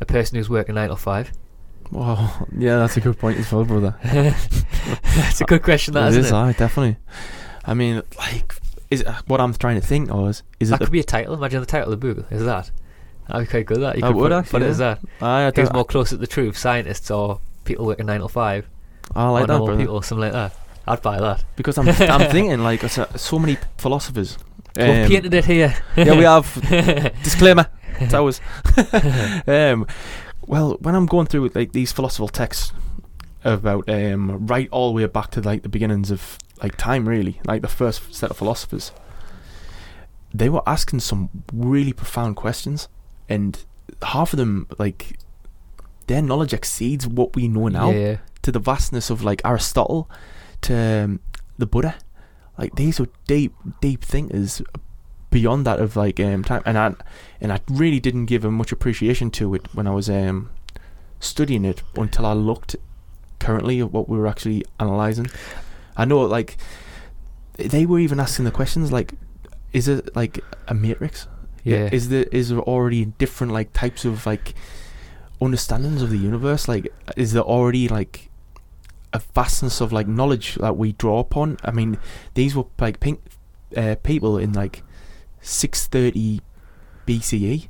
a person who's working nine to five? Well, <laughs> yeah, that's a good point as well, brother. <laughs> that's a good question, that it is, it? aye, definitely. I mean, like, is it, what I'm trying to think of is, is that could be a title. Imagine the title of the book. Is that? That'd be quite good. That you That could would put, actually, put it as that. Aye, I, Who's more close to the truth? Scientists or people working nine to five? I like or that, brother. people, something like that. I'd buy that. Because I'm, I'm <laughs> thinking like so, so many philosophers. We've Um, painted it here. yeah, we have disclaimer. It's ours. um, well, when I'm going through like these philosophical texts about um, right all the way back to like the beginnings of like time, really, like the first set of philosophers, they were asking some really profound questions, and half of them like their knowledge exceeds what we know now Yeah. to the vastness of like Aristotle to um, the Buddha. Like these are deep, deep thinkers beyond that of like um time, and I and I really didn't give much appreciation to it when I was um studying it until I looked currently at what we were actually analyzing. I know like they were even asking the questions like, is it like a matrix? Yeah. Is there is there already different like types of like understandings of the universe? Like, is there already like a vastness of like knowledge that we draw upon? I mean, these were like pink, uh, people in like six thirty BCE.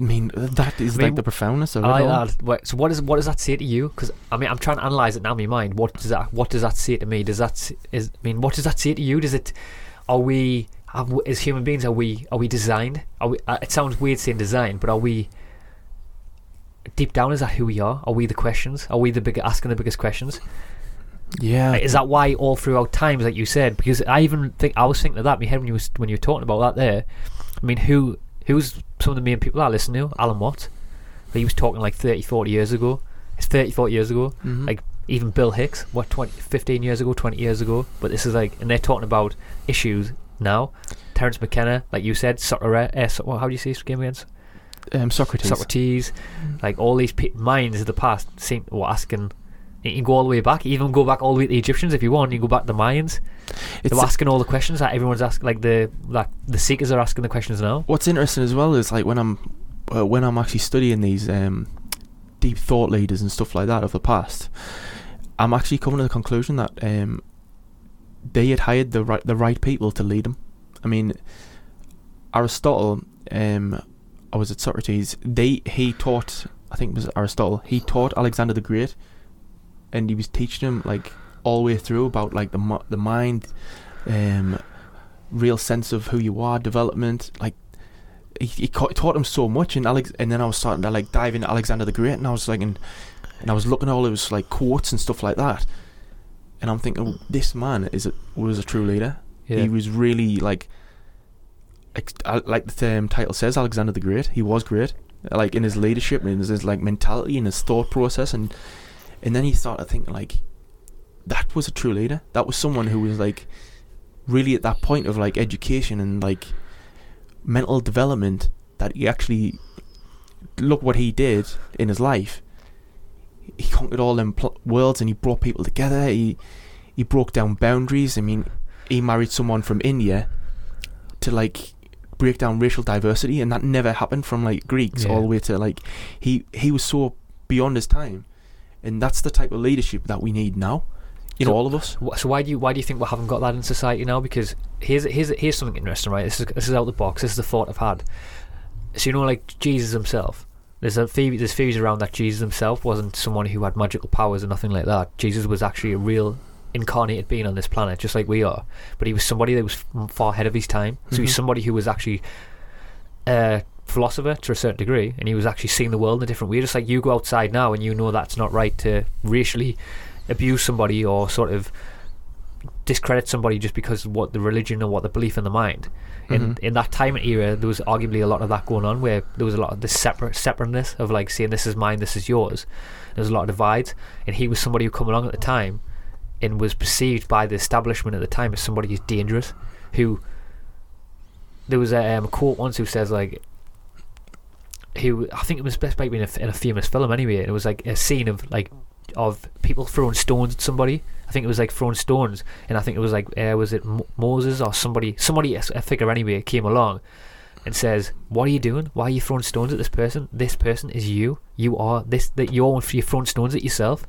I mean, that is I mean, like the profoundness of it all. Wait, so what does what does that say to you? Because I mean, I'm trying to analyze it now in my mind. What does that What does that say to me? Does that is I mean, what does that say to you? Does it? Are we have, as human beings? Are we are we designed? Are we? Uh, it sounds weird saying design, but are we? Deep down, is that who we are? Are we the questions? Are we the big asking the biggest questions? Yeah, is that why all throughout times, like you said? Because I even think I was thinking of that in my head when you was when you were talking about that. There, I mean, who who's some of the main people I listen to? Alan Watts. He was talking like 30, 40 years ago. It's 30, 40 years ago. Mhm. like, Even Bill Hicks, what 20, 15 years ago, twenty years ago. But this is like, and they're talking about issues now. Terence McKenna, like you said, Socrates. Uh, so, well, how do you say his game again? um, Socrates. Socrates. Like all these pe- minds of the past seem were asking. You can go all the way back, even go back all the way to the Egyptians if you want. You can go back to the Mayans. It's They're asking all the questions that everyone's asking. Like the like the seekers are asking the questions now. what's interesting as well is like when I'm uh, when I'm actually studying these um, deep thought leaders and stuff like that of the past, I'm actually coming to the conclusion that um, they had hired the right the right people to lead them. I mean, Aristotle, um, I was at Socrates. They he taught I think it was Aristotle. He taught Alexander the Great, and he was teaching him like all the way through about like the the mind, um, real sense of who you are, development, like he, he taught him so much, and Alex, and then I was starting to like dive into Alexander the Great, and I was like, and, and I was looking at all his like quotes and stuff like that, and I'm thinking, oh, this man is a, was a true leader. He was really like, ex- like the term title says, Alexander the Great. He was great, like in his leadership, and his, his like mentality and his thought process, and and then he started thinking like, that was a true leader. That was someone who was like really at that point of like education and like mental development that he actually look what he did in his life. He conquered all them pl- worlds and he brought people together. He he broke down boundaries. I mean, he married someone from India to like break down racial diversity, and that never happened from like Greeks Yeah. all the way to like he he was so beyond his time, and that's the type of leadership that we need now. You know, So- all of us. So why do you why do you think we haven't got that in society now? Because here's here's here's something interesting, right? This is this is out the box. This is the thought I've had. So you know, like Jesus himself. There's a theory, there's theories around that Jesus himself wasn't someone who had magical powers or nothing like that. Jesus was actually a real incarnated being on this planet, just like we are. But he was somebody that was far ahead of his time. So he's Mhm. somebody who was actually a philosopher to a certain degree, and he was actually seeing the world in a different way. Just like you go outside now and you know that's not right to racially abuse somebody or sort of discredit somebody just because of what the religion or what the belief in the mind. In Mhm. in that time and era, there was arguably a lot of that going on, where there was a lot of this separate separateness of like saying this is mine, this is yours. There was a lot of divides, and he was somebody who come along at the time, and was perceived by the establishment at the time as somebody who's dangerous. Who there was a, um, a quote once who says like. Who I think it was best maybe in a, in a famous film anyway. It was like a scene of like of people throwing stones at somebody. I think it was like throwing stones, and I think it was like uh, was it Mo- Moses or somebody, somebody a figure anyway came along and says, "What are you doing? Why are you throwing stones at this person? This person is you. You are this. That you're you're throwing stones at yourself."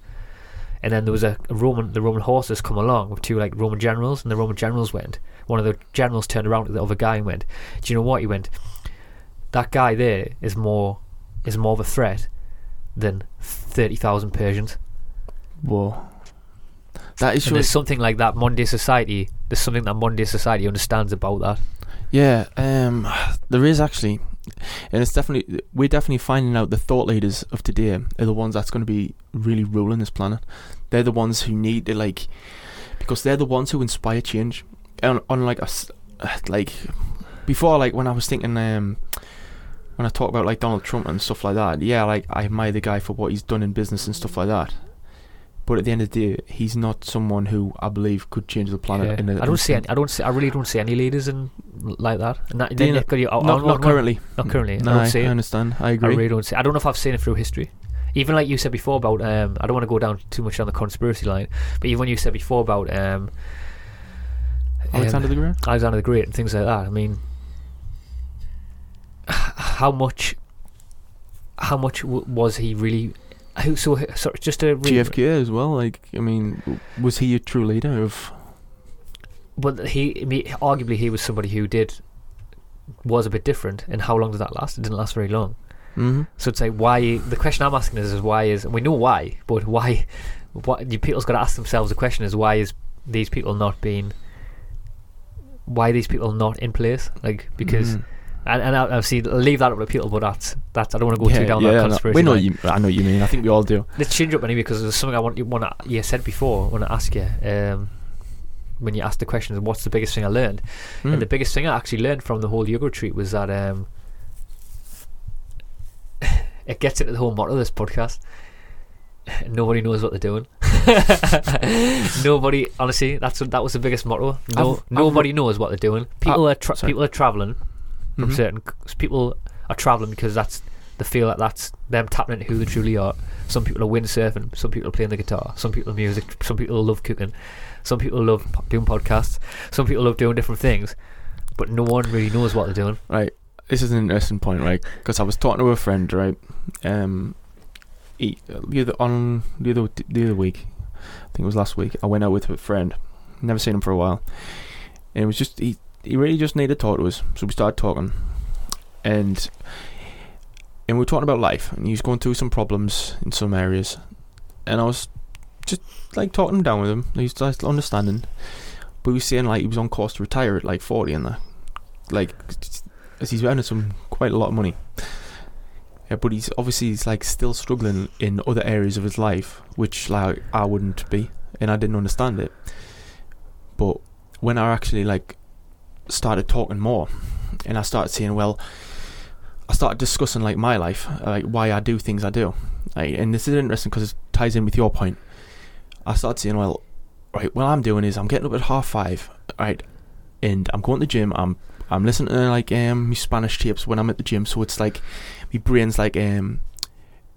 And then there was a, a Roman, the Roman horses come along with two like Roman generals, and the Roman generals went. One of the generals turned around to the other guy and went, "Do you know what?" He went, "That guy there is more is more of a threat than thirty thousand Persians." Whoa. That is And there's something like that Monday society. There's something that Monday society understands about that. Yeah, um, there is actually, and it's definitely we're definitely finding out the thought leaders of today are the ones that's going to be really ruling this planet. They're the ones who need to like, because they're the ones who inspire change. On, on like a like before, like when I was thinking, um, when I talk about like Donald Trump and stuff like that, yeah, like I admire the guy for what he's done in business and stuff like that. But at the end of the day, he's not someone who I believe could change the planet. Yeah. In a, I don't see. Any, I don't see. I really don't see any leaders in like that. And that Do then you you know- could you, I- I not, don't not currently. Not currently. No, I don't see I understand. I I agree. really don't see. I don't know if I've seen it through history. Even like you said before about. Um, I don't want to go down too much on the conspiracy line, but even when you said before about um, Alexander um, the Great. Alexander the Great and things like that. I mean, how much, how much w- was he really? Who so, so just a re- JFK as well. Like, I mean, was he a true leader of? But he, I mean, arguably, he was somebody who did was a bit different. And how long did that last? It didn't last very long. Mm-hmm. So it's like why? The question I'm asking is, is why is and we know why, but why? What you people's got to ask themselves the question is why is these people not being? Why are these people not in place? Like because Mhm. And, and obviously leave that up to people, but that's that's I don't want to go too down that no, conspiracy. we know you. I know what you mean. I think we all do. Let's change up anyway because there's something I want you want to you said before. I want to ask you um, when you asked the question, what's the biggest thing I learned? Mm. And the biggest thing I actually learned from the whole yoga retreat was that um, <laughs> it gets into the whole motto of this podcast. <laughs> Nobody knows what they're doing. <laughs> nobody, honestly, that's what, that was the biggest motto. No, I've- I've nobody knows what they're doing. People are tra- people are traveling from Mhm. certain people are traveling because that's they feel like that's them tapping into who they truly are. Some people are windsurfing. Some people are playing the guitar. Some people are music. Some people love cooking. Some people love doing podcasts. Some people love doing different things. But no one really knows what they're doing. Right. This is an interesting point, right? Because I was talking to a friend, right? Um, he, the other on the other the other week, I think it was last week. I went out with a friend. Never seen him for a while, and it was just he. He really just needed to talk to us, so we started talking, and and we were talking about life, and he was going through some problems in some areas, and I was just like talking down with him. He was understanding, but he was saying like he was on course to retire at like forty, and that, like as he's earning some quite a lot of money. Yeah, but he's obviously he's like still struggling in other areas of his life, which like I wouldn't be, and I didn't understand it. But when I actually like started talking more, and I started saying, well, I started discussing like my life, like why I do things I do, like, and this is interesting because it ties in with your point. I started saying, well, right, what I'm doing is I'm getting up at half five, right, and I'm going to the gym. I'm I'm listening to like um my Spanish tapes when I'm at the gym, so it's like my brain's like um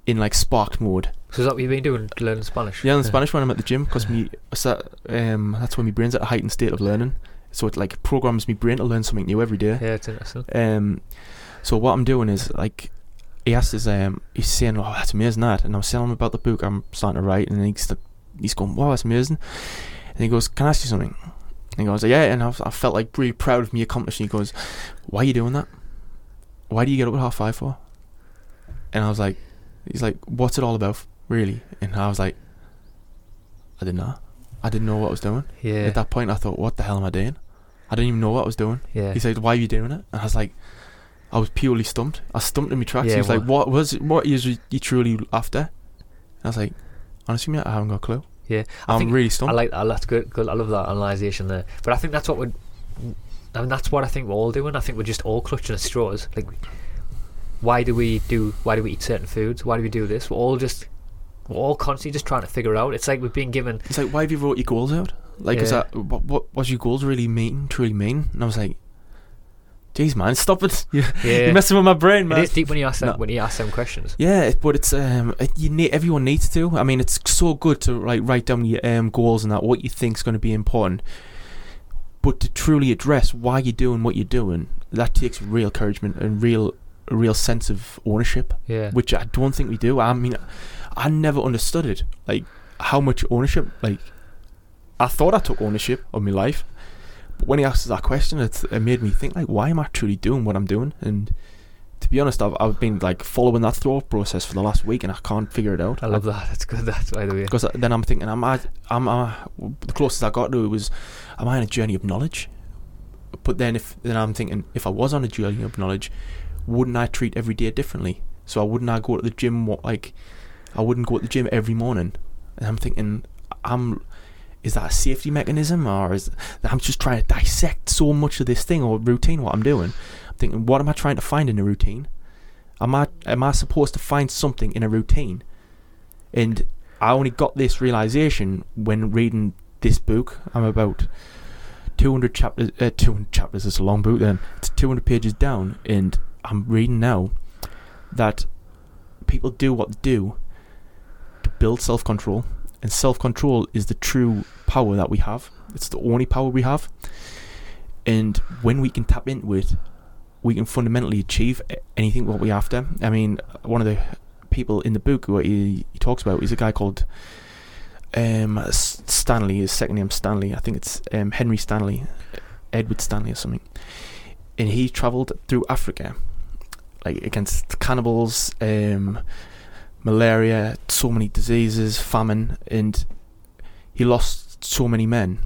in like sparked mode. So is that what you've been doing, learning Spanish? Yeah, in Spanish when I'm at the gym because me <laughs> um that's when my brain's at a heightened state of learning. So it like programs my brain to learn something new every day. Yeah, it's interesting. Um, so what I'm doing is like he asked his um he's saying oh that's amazing that. And I'm telling him about the book I'm starting to write and he's he's going wow that's amazing. And he goes can I ask you something? And he goes yeah and I, I felt like really proud of me accomplishing he goes why are you doing that? Why do you get up at half five for? And I was like he's like what's it all about really? And I was like I didn't know I didn't know what I was doing Yeah. at that point I thought what the hell am I doing I didn't even know what I was doing yeah. he said, "Why are you doing it?" And I was like, I was purely stumped. I stumped in my tracks. Yeah, he was like, what- "What was it, what is you truly after?" And I was like, "Honestly, mate, I haven't got a clue. yeah. I I'm really stumped." I like that. That's good. Good. I love that analysation there. But I think that's what we're. I mean, that's what I think we're all doing. I think we're just all clutching at straws. Like, why do we do? Why do we eat certain foods? Why do we do this? We're all just. We're all constantly just trying to figure it out. It's like we've been given. It's like, "Why have you wrote your goals out? Like, is that what? What was your goals really mean? Truly mean?" And I was like, "Jeez, man, stop it! You're, Yeah. <laughs> you're messing with my brain, man." is deep when you ask them No. when you ask them questions. Yeah, but it's um, it, you need everyone needs to. I mean, it's so good to like write down your um goals and that what you think's going to be important. But to truly address why you're doing what you're doing, that takes real encouragement and real a real sense of ownership, Yeah. which I don't think we do. I mean, I never understood it, like how much ownership. Like, I thought I took ownership of my life, but when he asked us that question, it, it made me think like, why am I truly doing what I'm doing? And to be honest, I've I've been like following that thought process for the last week, and I can't figure it out. I love that. That's good. That's by the way. Because uh, then I'm thinking, am I, am I, the closest I got to it was, am I on a journey of knowledge? But then if then I'm thinking, if I was on a journey of knowledge, wouldn't I treat every day differently? So I wouldn't I go to the gym what like, I wouldn't go to the gym every morning. And I'm thinking, I'm, is that a safety mechanism or is I'm just trying to dissect so much of this thing or routine what I'm doing? I'm thinking, what am I trying to find in a routine? Am I am I supposed to find something in a routine? And I only got this realization when reading this book. I'm about 200 chapters. Uh, 200 chapters is a long book. Then it's 200 pages down, and I'm reading now that people do what they do build self-control, and self-control is the true power that we have. It's the only power we have, and when we can tap into it, we can fundamentally achieve anything what we after. I mean, one of the people in the book what he, he talks about is a guy called um, Stanley. His second name Stanley. I think it's um, Henry Stanley, Edward Stanley or something. And he travelled through Africa, like against cannibals, um, malaria, so many diseases, famine, and he lost so many men.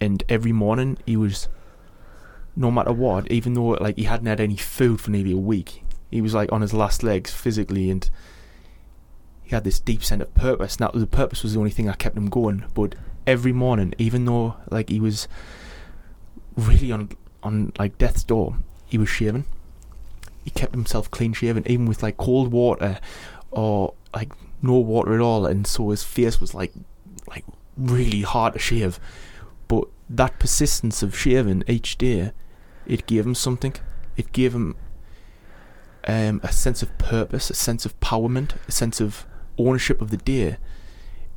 And every morning he was, no matter what, even though like he hadn't had any food for nearly a week, he was like on his last legs physically and he had this deep sense of purpose. Now the purpose was the only thing that kept him going. But every morning, even though like he was really on on like death's door, he was shaving. He kept himself clean shaven, even with like cold water or like no water at all, and so his face was like like really hard to shave. But that persistence of shaving each day, it gave him something. It gave him um, a sense of purpose, a sense of empowerment, a sense of ownership of the day,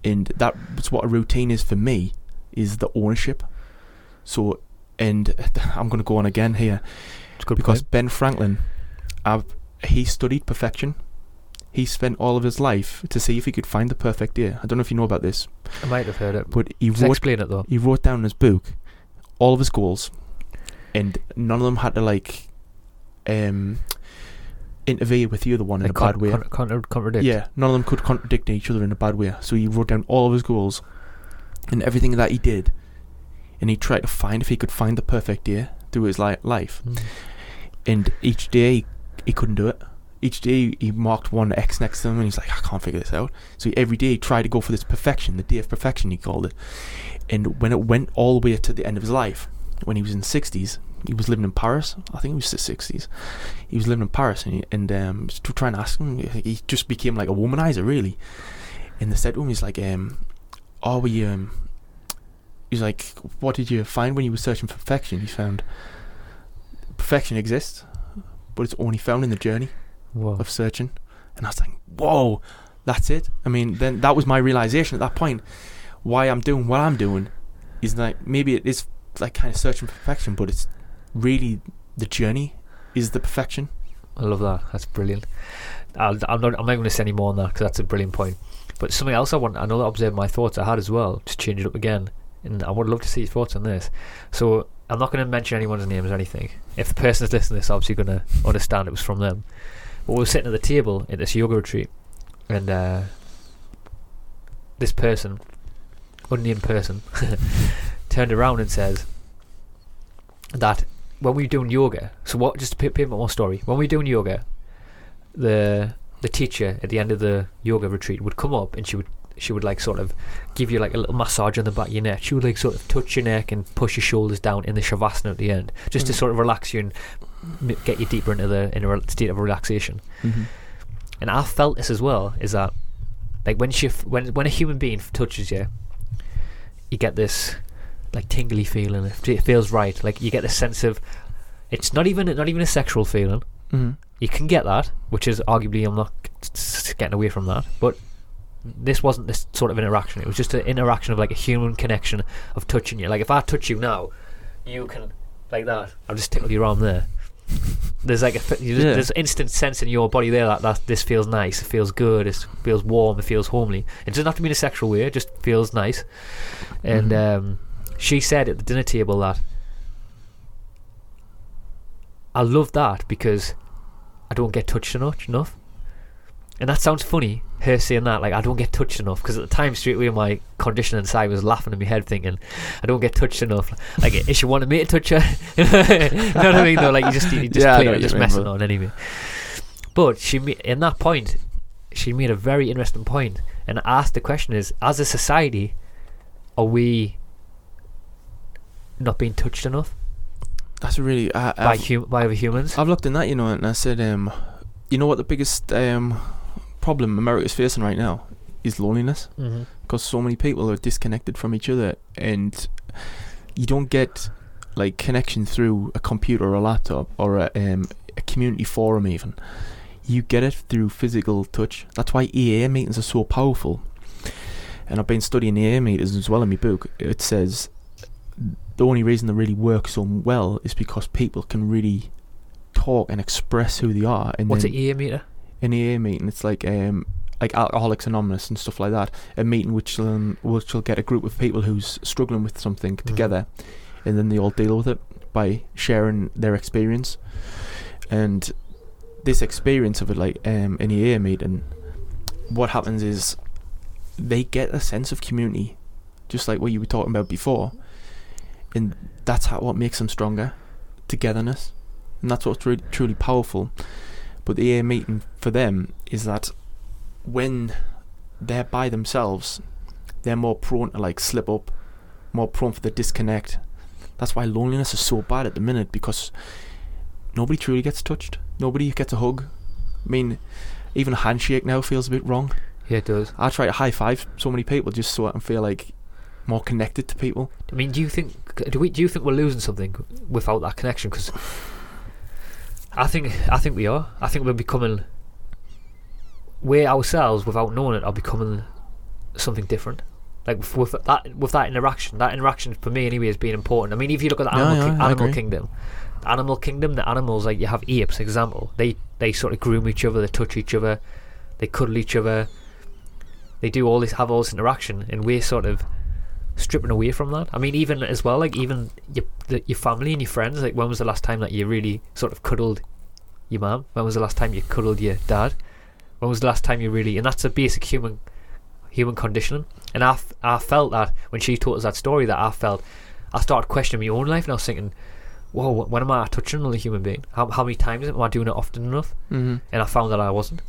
and that's what a routine is for me, is the ownership. So, and <laughs> I'm going to go on again here because point. Ben Franklin, I've, he studied perfection. He spent all of his life to see if he could find the perfect day. I don't know if you know about this, I might have heard it. but he Just wrote explain it though. he wrote down in his book all of his goals, and none of them had to like um interfere with the other one in Like a bad way. con- contra- contradict. Yeah, none of them could contradict each other in a bad way. So he wrote down all of his goals and everything that he did, and he tried to find if he could find the perfect day through his li- life. Mm. And each day he, he couldn't do it. Each day he marked one X next to him, and he's like, I can't figure this out. So every day he tried to go for this perfection, the day of perfection, he called it. And when it went all the way to the end of his life, when he was in the sixties, he was living in Paris. I think it was the sixties. He was living in Paris, and he, and um, to try and ask him, he just became like a womanizer, really. And said to him, he's like, um, "Are we um, he's like, what did you find when you were searching for perfection? He found perfection exists, but it's only found in the journey Whoa. of searching. And I was like, whoa, that's it. I mean, then that was my realization at that point. Why I'm doing what I'm doing is like maybe it is like kind of searching for perfection, but it's really the journey is the perfection. I love that. That's brilliant. I'll, I'm not. I'm not going to say any more on that because that's a brilliant point. But something else I want. I know that observe my thoughts I had as well. To change it up again, and I would love to see your thoughts on this. So I'm not going to mention anyone's names or anything. If the person is listening to this, obviously going to understand it was from them. But we were sitting at the table at this yoga retreat, and uh, this person, unnamed person, <laughs> turned around and says that when we were doing yoga, so what? Just to a bit more story. When we were doing yoga, the the teacher at the end of the yoga retreat would come up and she would she would like sort of give you like a little massage on the back of your neck. She would like sort of touch your neck and push your shoulders down in the shavasana at the end, just to Mhm. sort of relax you and get you deeper into the in a state of relaxation. Mm-hmm. And I felt this as well. Is that like when she f- when when a human being touches you, you get this like tingly feeling. It feels right. Like you get this sense of it's not even not even a sexual feeling. Mm-hmm. You can get that, which is arguably I'm not getting away from that, but this wasn't this sort of interaction. It was just an interaction of like a human connection of touching you. Like if I touch you now, you can like that. I'll just tickle your arm there. There's like a you just, there's instant sense in your body there that, that this feels nice, it feels good, it feels warm, it feels homely. It doesn't have to be in a sexual way. It just feels nice. And Mhm. um, she said at the dinner table that I love that because I don't get touched enough. enough. And that sounds funny, her saying that, like, I don't get touched enough. Because at the time, straight away, my condition inside was laughing in my head, thinking, I don't get touched enough. Like, if she wanted me to touch her, <laughs> you know what I mean? Though, like, you just, you just Yeah, play it, just mean, messing bro. on anyway. But she, in that point, she made a very interesting point and asked the question: Is as a society, are we not being touched enough That's really. I, by hum- by other humans? I've looked in that, you know, and I said, um, you know what the biggest um, problem America's facing right now is loneliness. mm-hmm. because so many people are disconnected from each other and you don't get like connection through a computer or a laptop or a, um, a community forum even you get it through physical touch that's why AA meetings are so powerful and I've been studying AA meetings as well in my book it says the only reason they really work so well is because people can really talk and express who they are and What's an ear meter? An AA meeting. It's like um like Alcoholics Anonymous and stuff like that. A meeting which um, which will get a group of people who's struggling with something Mhm. together, and then they all deal with it by sharing their experience. And this experience of it, like um, an AA meeting, what happens is they get a sense of community, just like what you were talking about before, and that's how what makes them stronger, togetherness, and that's what's really truly powerful. But the AA meeting for them is that when they're by themselves, they're more prone to like slip up, more prone for the disconnect. That's why loneliness is so bad at the minute because nobody truly gets touched. Nobody gets a hug. I mean, even a handshake now feels a bit wrong. Yeah, it does. I try to high five so many people just so I can feel like more connected to people. I mean, do you think do we do you think we're losing something without that connection? Because I think I think we are. I think we're becoming we ourselves, without knowing it, are becoming something different. Like with, with that with that interaction, that interaction for me anyway has been important. I mean, if you look at the animal yeah, ki- animal kingdom, animal kingdom, the animals like you have apes, example, they they sort of groom each other, they touch each other, they cuddle each other, they do all this, have all this interaction, and we're sort of stripping away from that. I mean, even as well, like even your the, your family and your friends. Like, when was the last time that you really sort of cuddled your mum? When was the last time you cuddled your dad? When was the last time you really? And that's a basic human human conditioning. And I, f- I felt that when she told us that story, that I felt I started questioning my own life, and I was thinking, "Whoa, when am I touching another human being? How how many times am I doing it often enough?" Mm-hmm. And I found that I wasn't.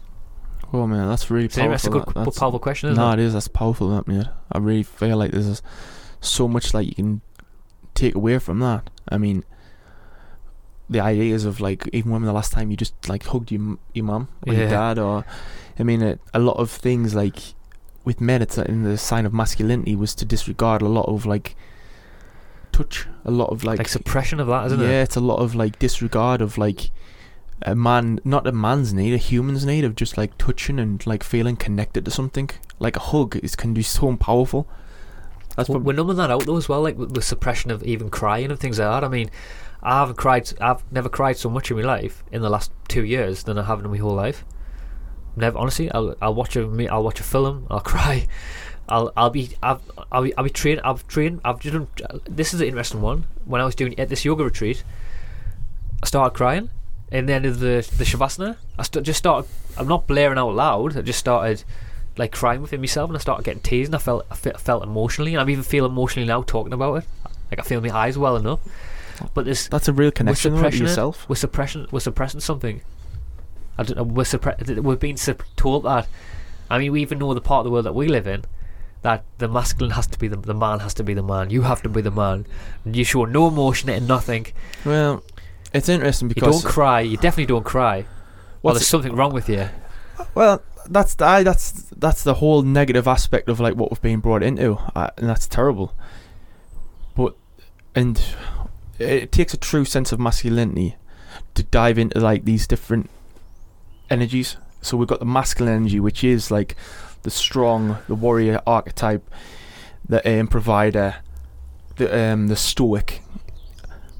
Oh man, that's really powerful. that's a good, that. That's- powerful question, isn't no, it? it is. That's powerful, that mate. I really feel like there's so much like you can take away from that. I mean, the ideas of like even when the last time you just like hugged your your mum or your dad, or I mean, it, a lot of things like with men, it's in the sign of masculinity was to disregard a lot of like touch, a lot of like, Like, suppression of that, isn't yeah, it? Yeah, it's a lot of like disregard of like a man, not a man's need, a human's need of just like touching and like feeling connected to something. Like a hug is can be so powerful. That's We're we're numbing that out though as well, like with, with suppression of even crying and things like that. I mean, I haven't cried. I've never cried so much in my life in the last two years than I have in my whole life. Never, honestly. I'll I'll watch a me. I'll watch a film. I'll <laughs> cry. I'll I'll be I've I'll be, I'll be trained. I've trained. I've just done, this is an interesting one. When I was doing at this yoga retreat, I started crying. And then of the the shavasana, I st- just started. I'm not blaring out loud. I just started like crying within myself, and I started getting tears, and I felt I fe- felt emotionally, and I'm even feel emotionally now talking about it. Like I feel my eyes welling up. But this that's a real connection with suppressing it. yourself. we're suppressing we're suppressing something. I don't know. We're suppre- We're being sup- told that. I mean, we even know the part of the world that we live in. That the masculine has to be the the man has to be the man. You have to be the man. You show no emotion and nothing. Well, it's interesting because You don't cry. You definitely don't cry. Well, there's something wrong with you. Well, that's the, I, that's that's the whole negative aspect of like what we've been brought into, uh, and that's terrible. But and it takes a true sense of masculinity to dive into like these different energies. So we've got the masculine energy, which is like the strong, the warrior archetype, the um, provider, the um, the stoic.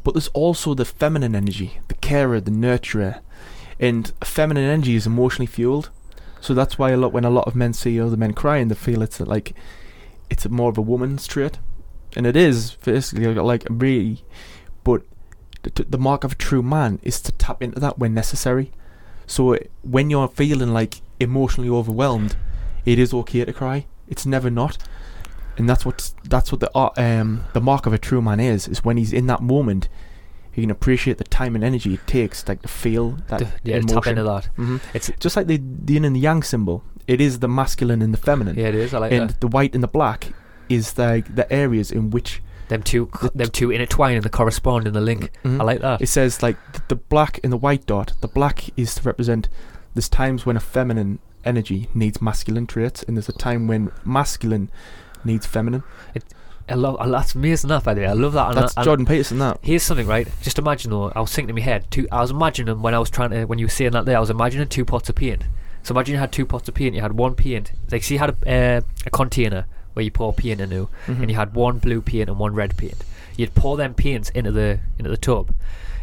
But there's also the feminine energy, the carer, the nurturer, and feminine energy is emotionally fueled. So that's why a lot when a lot of men see other men crying, they feel it's like it's more of a woman's trait, and it is basically like really. But the, the mark of a true man is to tap into that when necessary. So when you're feeling like emotionally overwhelmed, it is okay to cry. It's never not, and that's what that's what the uh, um the mark of a true man is. Is when he's in that moment, he can appreciate the time and energy it takes like to feel that To- yeah, emotion. tap into that. hmm It's Just like the, the yin and the yang symbol, it is the masculine and the feminine, yeah, it is. I like and that. the white and the black is the the areas in which Them two, the- them two intertwine and they correspond in the link. Mhm. I like that. it says like th- the black and the white dot. The black is to represent there's times when a feminine energy needs masculine traits, and there's a time when masculine needs feminine. It, I love. I, that's amazing. That by the way, I love that. and I- That's and Jordan Peterson. That Here's something, right? Just imagine though. I was thinking in my head. Two. I was imagining when I was trying to. When you were saying that there, I was imagining two pots of paint. So imagine you had two pots of paint. You had one paint. Like, see, you had a, uh, a container where you pour paint into, Mhm. and you had one blue paint and one red paint. You'd pour them paints into the into the tub,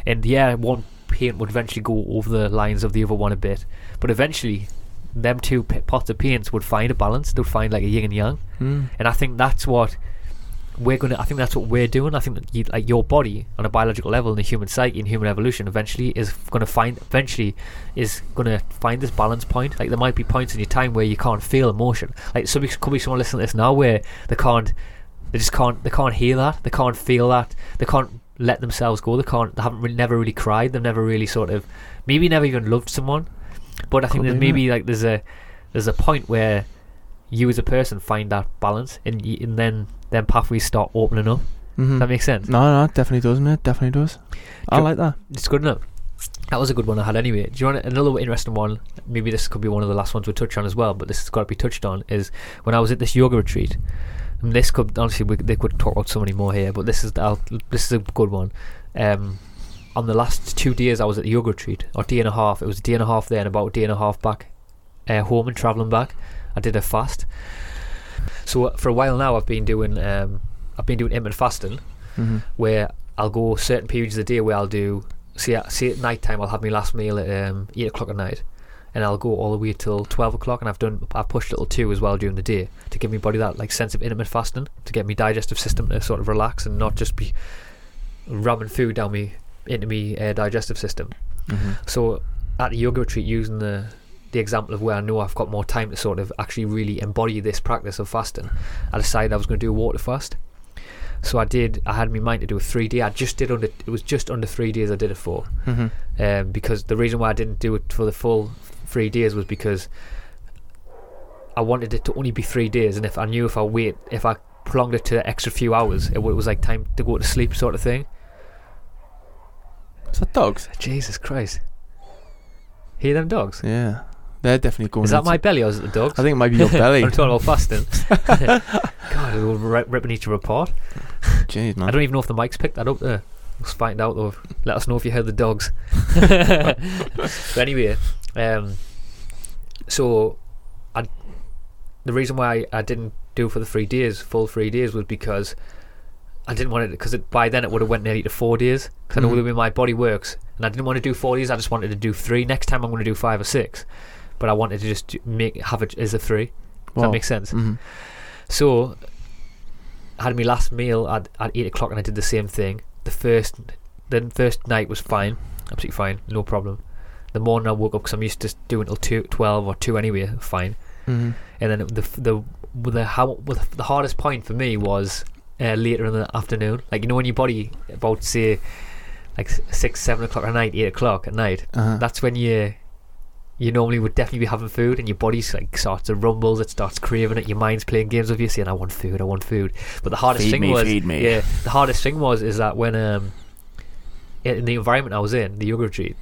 and yeah, one paint would eventually go over the lines of the other one a bit, but eventually, them two p- pots of paints would find a balance. They'd find like a yin and yang. Mm. And I think that's what we're gonna. I think that's what we're doing. I think that you, like your body on a biological level in the human psyche, in human evolution, eventually is gonna find. Eventually, is gonna find this balance point. Like there might be points in your time where you can't feel emotion. Like some could be someone listening to this now where they can't. They just can't. They can't hear that. They can't feel that. They can't let themselves go. They can't. They haven't really, never really cried. They've never really sort of maybe never even loved someone. But I think there's maybe like there's a there's a point where you as a person find that balance and, and then then pathways start opening up. Mhm. Does that make sense? No, no, it definitely does, mate. Definitely does. I like that. It's good enough. That was a good one I had anyway. Do you want another interesting one? Maybe this could be one of the last ones we touch on as well, but this has got to be touched on. Is when I was at this yoga retreat. And this could honestly we, they could talk about so many more here, but this is I'll, this is a good one. Um, on the last two days I was at the yoga retreat, or day and a half. It was a day and a half there and about a day and a half back uh, home and travelling back. I did a fast. So uh, for a while now, I've been doing um, I've been doing intermittent fasting, hmm where I'll go certain periods of the day where I'll do see at, see at night time I'll have my last meal at um, eight o'clock at night, and I'll go all the way till twelve o'clock, and I've done I've pushed a little two as well during the day to give my body that like sense of intermittent fasting to get my digestive system to sort of relax and not just be ramming food down me into me uh, digestive system. hmm So at the yoga retreat, using the the example of where I know I've got more time to sort of actually really embody this practice of fasting, I decided I was going to do a water fast. So I did. I had in my mind to do a three day. I just did under. It was just under three days. I did it for, hmm um, because the reason why I didn't do it for the full three days was because I wanted it to only be three days, and if I knew if I wait, if I prolonged it to an extra few hours, it, it was like time to go to sleep, sort of thing. Is that dogs? Jesus Christ! Hear them dogs? Yeah, they're definitely going. Is that into- my belly or is it the dogs? I think it might be your <laughs> belly. I'm talking about fasting. <laughs> God, we're ri- ripping each other apart. Jeez, man. I don't even know if the mic's picked that up there. Let's find out though. Let us know if you heard the dogs. <laughs> but anyway, um, so I, the reason why I didn't do for the three days, full three days, was because I didn't want it because by then it would have went nearly to four days. Because I know the way my body works, and I didn't want to do four days. I just wanted to do three. Next time I'm going to do five or six, but I wanted to just make have it as a three. Does Wow. that make sense? Mhm. So, I had my last meal at, at 8 o'clock and I did the same thing. The first the first night was fine, absolutely fine, no problem. The morning I woke up because I'm used to doing till two, 12 or 2 anyway, fine. Mhm. And then the the the how the hardest point for me was uh, later in the afternoon. Like you know when your body about say like six, seven o'clock at night, eight o'clock at night. Uh-huh. That's when you you normally would definitely be having food, and your body's like starts to rumbles. It starts craving it. Your mind's playing games with you, saying, "I want food, I want food." But the hardest Feed thing me, was, feed me. yeah, the hardest thing was is that when um in the environment I was in, the yoga retreat,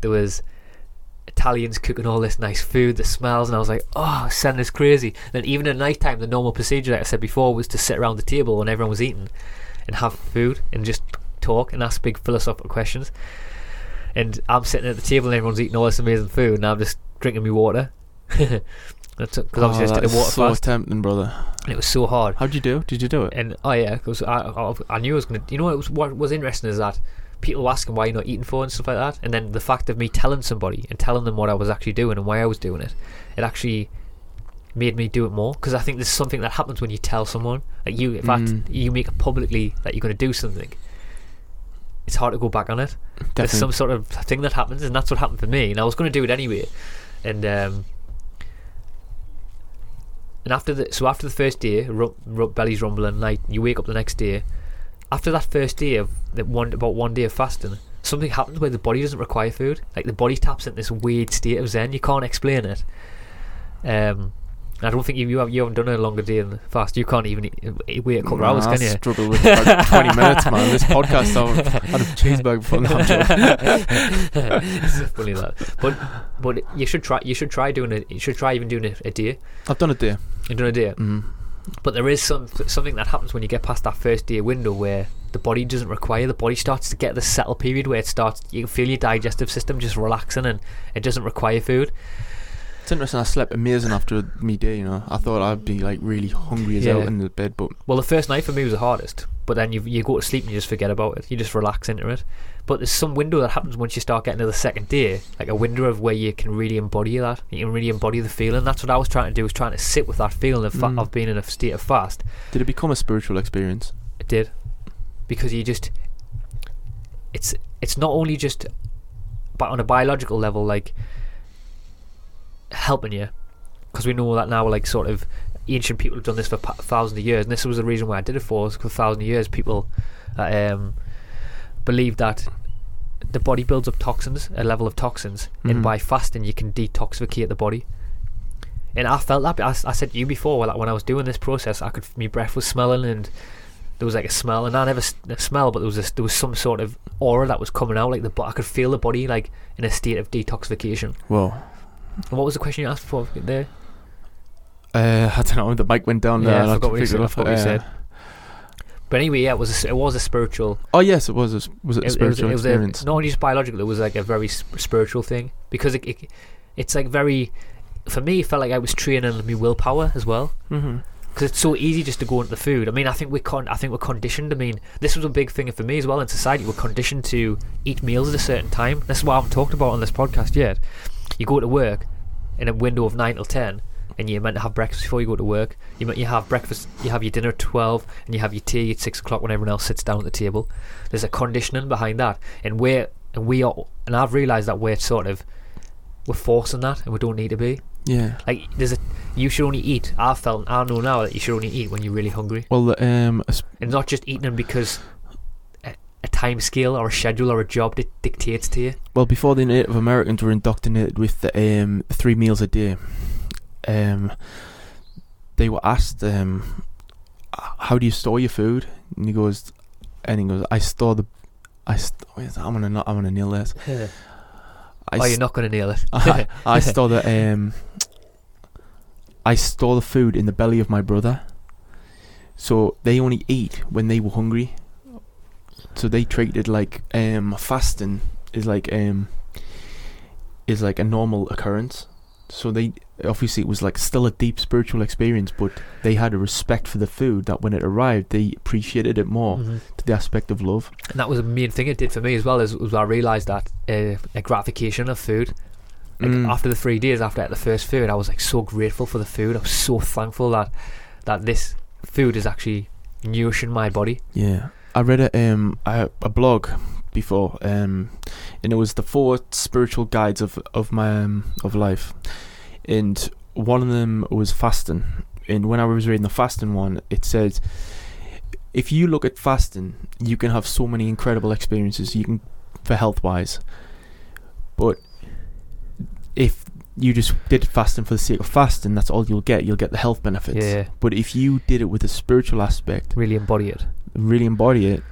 there was Italians cooking all this nice food, the smells, and I was like, oh, send this crazy. Then even at night time, the normal procedure, like I said before, was to sit around the table when everyone was eating and have food and just talk and ask big philosophical questions. And I'm sitting at the table and everyone's eating all this amazing food, and I'm just drinking my water. <laughs> Because oh, obviously I Oh, just did a water so fast, tempting, brother. and it was so hard. How'd you do? Did you do it? And oh yeah, because I, I I knew I was gonna. You know what was what was interesting is that people asking why you're not eating for and stuff like that, and then the fact of me telling somebody and telling them what I was actually doing and why I was doing it, it actually made me do it more because I think there's something that happens when you tell someone like you. In fact, Mm. you make it publicly that you're going to do something. It's hard to go back on it. There's some sort of thing that happens, and that's what happened for me. And I was going to do it anyway, and um, and after the so after the first day, ru- ru- belly's rumbling, like you wake up the next day. After that first day of that one about one day of fasting, something happens where the body doesn't require food. Like the body taps into this weird state of zen. You can't explain it. Um, I don't think you you, have, you haven't done a longer day than fast. You can't even eat, wait a couple of hours, Nah, can you? struggle with <laughs> 20 minutes, man. This podcast, I had a <laughs> cheeseburger before the it's so funny that, but but you should try. You should try doing it. You should try even doing it a day. I've done it day. You've done a day, Mm. But there is some something that happens when you get past that first day window where the body doesn't require. The body starts to get the settle period where it starts. You can feel your digestive system just relaxing, and it doesn't require food. It's interesting. I slept amazing after me day. You know, I thought I'd be like really hungry as Yeah. hell in the bed, but Well, the first night for me was the hardest, but then you you go to sleep and you just forget about it. You just relax into it. But there's some window that happens once you start getting to the second day, like a window of where you can really embody that. You can really embody the feeling. That's what I was trying to do. Was trying to sit with that feeling of, fa- Mm. of being in a state of fast. did it become a spiritual experience? It did, because you just it's it's not only just but on a biological level like helping you because we know that now like sort of ancient people have done this for pa- thousands of years and this was the reason why I did it for us for thousands of years people uh, um, believe that the body builds up toxins a level of toxins and Mhm. by fasting you can detoxificate the body and I felt that I said to you before like when I was doing this process I could my breath was smelling and there was like a smell, and I never s- smell, but there was a, there was some sort of aura that was coming out. Like the I could feel the body like in a state of detoxification. Whoa. What was the question you asked for there? Uh, I don't know. The mic went down Yeah, there. I forgot what you said, I forgot what you Uh, said. But anyway, yeah, it was a, it was a spiritual. Oh yes, it was. A, was it a it, it was, spiritual it was a, not only just biological. It was like a very sp- spiritual thing because it, it it's like very. For me, it felt like I was training my willpower as well. mm-hmm. because it's so easy just to go into the food. I mean, I think we con- I think we're conditioned. I mean, this was a big thing for me as well in society. We're conditioned to eat meals at a certain time. This is what I haven't talked about on this podcast yet. You go to work in a window of nine till ten, and you're meant to have breakfast before you go to work. You you have breakfast, you have your dinner at twelve, and you have your tea at six o'clock when everyone else sits down at the table. There's a conditioning behind that, and we're and we are, and I've realised that we're sort of we're forcing that, and we don't need to be. Yeah. Like there's a you should only eat. I've felt I know now that you should only eat when you're really hungry, Well, um, and not just eating them because a, time scale or a schedule or a job di- dictates to you. well, before the Native Americans were indoctrinated with the um three meals a day, um, they were asked um, how do you store your food? And he goes, and he goes, I store the, I st- I'm gonna not, I'm gonna nail this. <laughs> I oh, you're not going to nail it. I, <laughs> <laughs> I store the um I store the food in the belly of my brother. So they only eat when they were hungry. So they treated like um fasting is like um is like a normal occurrence. So they obviously it was like still a deep spiritual experience, but they had a respect for the food that when it arrived they appreciated it more Mhm. to the aspect of love. And that was a main thing it did for me as well. Is, was I realised that uh, a gratification of food. Like Mm. after the three days after I ate the first food, I was like so grateful for the food. I was so thankful that that this food is actually nourishing my body. Yeah, I read a um a, a blog before um, and it was the four spiritual guides of of my um, of life, and one of them was fasting. And when I was reading the fasting one, it said, if you look at fasting, you can have so many incredible experiences. You can for health wise, but if you just did fasting for the sake of fasting, that's all you'll get. You'll get the health benefits. Yeah, But if you did it with a spiritual aspect, really embody it. Really embody it,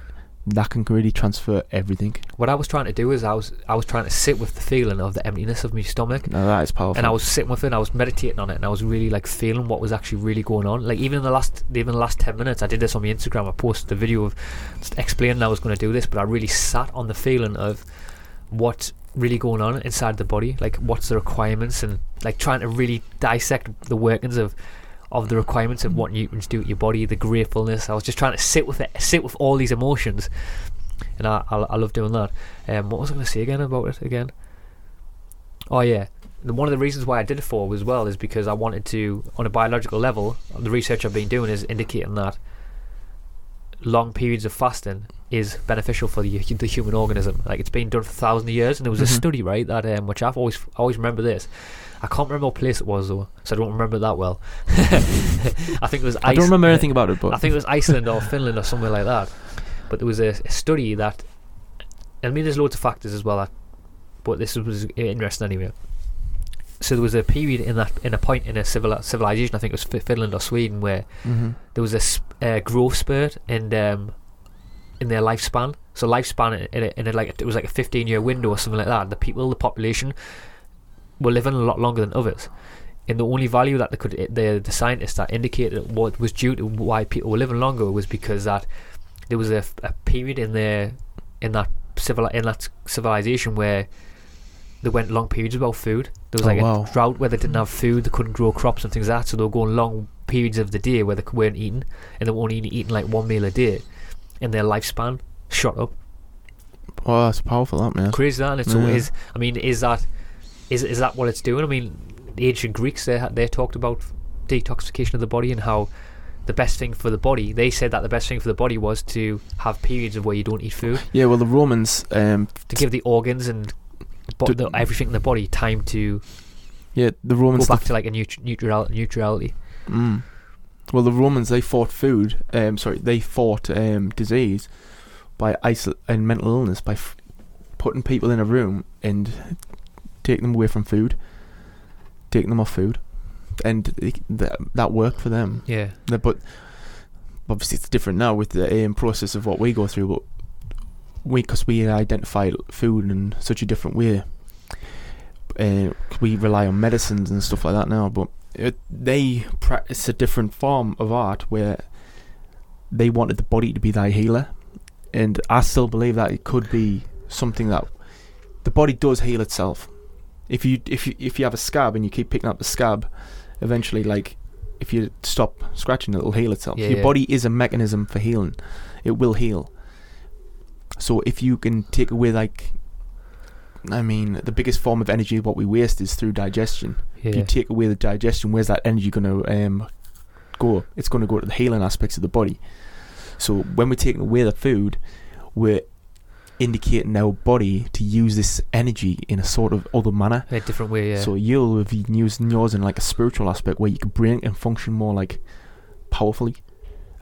that can really transfer everything. What I was trying to do is I was I was trying to sit with the feeling of the emptiness of my stomach. Now that is powerful. and I was sitting with it and I was meditating on it and I was really like feeling what was actually really going on. Like even in the last even the last ten minutes I did this on my Instagram, I posted a video of just explaining I was gonna do this, but I really sat on the feeling of what's really going on inside the body, like what's the requirements and like trying to really dissect the workings of of the requirements of what nutrients do to your body, the gratefulness. I was just trying to sit with it, sit with all these emotions, and I I, I love doing that. Um, what was I going to say again about it again? Oh yeah, the- one of the reasons why I did it for as well is because I wanted to, on a biological level, the research I've been doing is indicating that long periods of fasting is beneficial for the, the human organism. Like it's been done for thousands of years, and there was a Mhm. study right that um, which I've always always remember this. I can't remember what place it was though, so I don't remember that well. <laughs> I think it was. I don't remember anything about it, but I think it was Iceland or Finland or somewhere like that. But there was a, a study that, I mean, there's loads of factors as well. That, but this was interesting anyway. So there was a period in that in a point in a civil civilization, I think it was Finland or Sweden, where Mhm. there was a sp- uh, growth spurt in um, in their lifespan. So lifespan in a, in a like it was like a 15 year window or something like that. The people, the population, were living a lot longer than others. And the only value that they could, eh, the the scientists that indicated what was due to why people were living longer was because that there was a period in their in that civil in that civilization where they went long periods without food. There was Oh, like wow. a drought where they didn't have food, they couldn't grow crops and things like that, so they were going long periods of the day where they weren't eating, and they were only eating like one meal a day, and their lifespan shot up. Oh, that's powerful, that man. Crazy that, and it's Yeah. is. I mean, is that is is that what it's doing? I mean, the ancient Greeks they they talked about detoxification of the body and how the best thing for the body. They said that the best thing for the body was to have periods of where you don't eat food Yeah, well, the Romans, um, to give the organs and bo- the, everything in the body time to yeah, the go Romans. back to like a neut- neutral neutrality. Mm. Well, the Romans they fought food. Um, sorry, they fought um disease by isol- and mental illness by f- putting people in a room and taking them away from food, taking them off food, and that that worked for them. Yeah, But obviously, it's different now with the um, process of what we go through. But we, because we identify food in such a different way, uh, we rely on medicines and stuff like that now. But it, they practice a different form of art where they wanted the body to be thy healer, and I still believe that it could be something that the body does heal itself. If you if you if you have a scab and you keep picking up the scab, eventually, like if you stop scratching, it'll heal itself. Yeah, Your yeah. body is a mechanism for healing; it will heal. So if you can take away like, I mean, the biggest form of energy what we waste is through digestion. If you take away the digestion, where's that energy going to um, go? It's going to go to the healing aspects of the body. So when we're taking away the food, we're indicating our body to use this energy in a sort of other manner. a different way. Yeah, So you'll have been using yours in like a spiritual aspect where you can bring and function more like powerfully.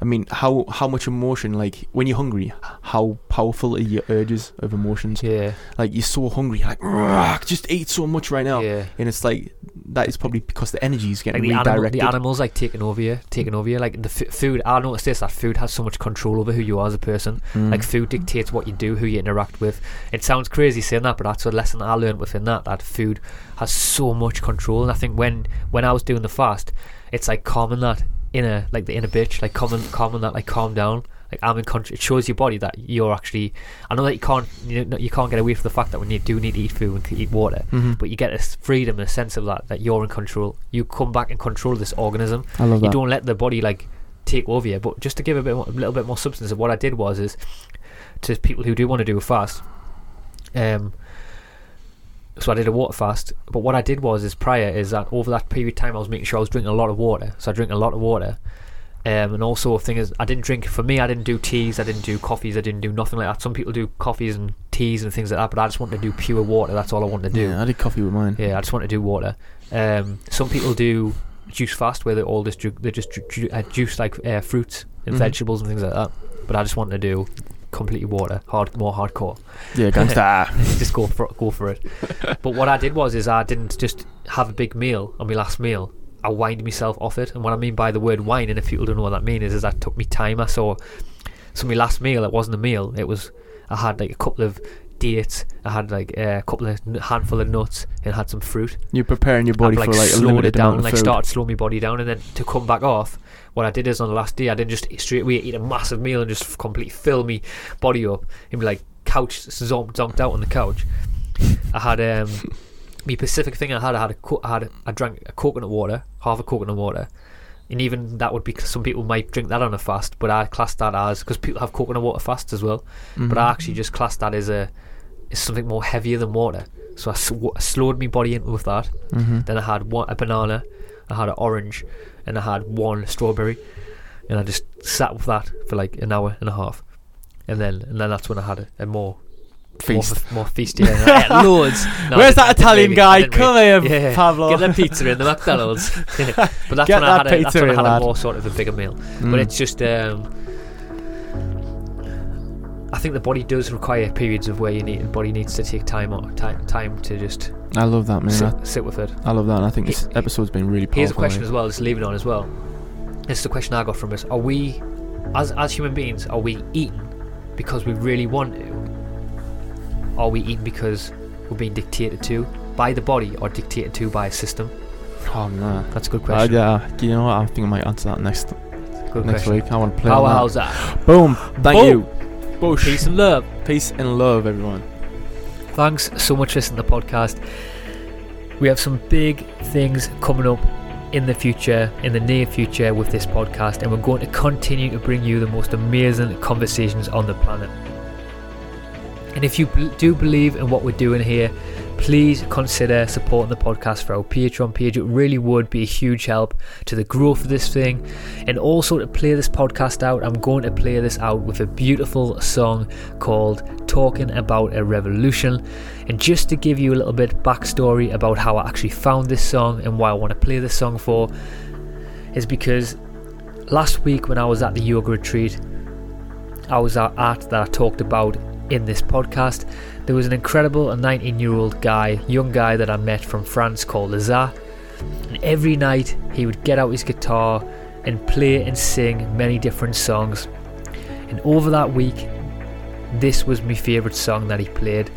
I mean, how how much emotion like when you're hungry, how powerful are your urges of emotions? yeah, Like you're so hungry, you're like just eat so much right now, yeah. and it's like that is probably because the energy is Like getting the, animal, redirected. the animals like taking over you, taking over you. Like the f- food, I noticed this: that food has so much control over who you are as a person. Mm. Like food dictates what you do, who you interact with. It sounds crazy saying that, but that's a lesson I learned within that. That food has so much control, and I think when when I was doing the fast, it's like calming that inner like the inner bitch, like calm and calm that like calm down. Like I'm in control. It shows your body that you're actually. I know that you can't you, know, you can't get away from the fact that when you do need to eat food and eat water, Mhm. but you get a freedom, and a sense of that that you're in control. You come back and control this organism. I love You don't let the body like take over you. But just to give a bit, more, a little bit more substance, of what I did was is to people who do want to do a fast. Um. So I did a water fast, but what I did was is prior is that over that period of time I was making sure I was drinking a lot of water. So I drink a lot of water. Um, and also, thing is, I didn't drink. For me, I didn't do teas. I didn't do coffees. I didn't do nothing like that. Some people do coffees and teas and things like that, but I just wanted to do pure water. That's all I wanted to do. Yeah, I did coffee with mine. Yeah, I just want to do water. Um, some people do juice fast, where they all just ju- they just ju- ju- uh, juice like uh, fruits and Mhm. vegetables and things like that. But I just wanted to do completely water, hard, more hardcore. Yeah, gangsta. <laughs> just go for go for it. <laughs> but what I did was is I didn't just have a big meal on my last meal. I wined myself off it, and what I mean by the word wine, and if people don't know what that means, is, is I took me timer. So, so my last meal, it wasn't a meal. It was I had like a couple of dates. I had like uh, a couple of n- handful of nuts and had some fruit. You're preparing your body I've, like for like a it down, like food. started slowing my body down, and then to come back off, what I did is on the last day, I didn't just straight away eat a massive meal and just completely fill me body up and be like couch zonked, zonked out on the couch. I had um, <laughs> my Pacific thing. I had, I had a, co- I had, a, I drank a coconut water, half a coconut water, and even that would be some people might drink that on a fast, but I class that as because people have coconut water fast as well, but I Mhm. actually just class that as a as something more heavier than water. So I sw- slowed my body in with that. Mhm. Then I had one a banana, I had an orange, and I had one strawberry, and I just sat with that for like an hour and a half, and then and then that's when I had a, a more Feast. more, more feast. Yeah, I <laughs> loads. No, Where's that Italian guy? Come really- here, yeah, Pablo. Get the pizza in the McDonald's. <laughs> <laughs> but that's Get when I that had a, that's when I had a more sort of a bigger meal. Mm. But it's just um, I think the body does require periods of where you need the body needs to take time out time time to just I love that, man. sit, sit with it. I love that. And I think He- this episode's been really powerful. Here's a question like. as well, just leaving on as well. This is the question I got from us. Are we, as as human beings, are we eating because we really want to? Are we eating because we're being dictated to by the body or dictated to by a system? Oh no. That's a good question. Uh, yeah, you know what? I think I might answer that next good next question. week. I want to play that. Powerhouse that. Boom. Thank Boom. you. Boosh. Peace and love. Peace and love, everyone. Thanks so much for listening to the podcast. We have some big things coming up in the future, in the near future, with this podcast, and we're going to continue to bring you the most amazing conversations on the planet. And if you do believe in what we're doing here, please consider supporting the podcast for our Patreon page. It really would be a huge help to the growth of this thing. And also to play this podcast out, I'm going to play this out with a beautiful song called Talking About a Revolution. And just to give you a little bit backstory about how I actually found this song and why I want to play this song for, is because last week when I was at the yoga retreat, I was at that I talked about in this podcast. There was an incredible 19 year old guy, young guy that I met from France called Lazar. And every night he would get out his guitar and play and sing many different songs. And over that week, this was my favourite song that he played.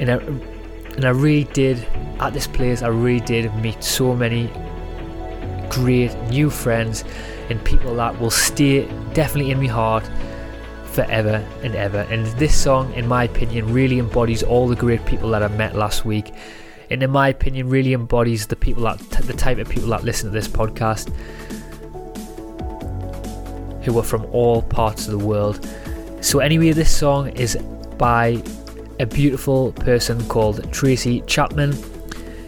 And I, and I really did, at this place, I really did meet so many great new friends and people that will stay definitely in my heart forever and ever. And this song, in my opinion, really embodies all the great people that I met last week. And in my opinion, really embodies the people that the type of people that listen to this podcast, who are from all parts of the world. So anyway, this song is by a beautiful person called Tracy Chapman,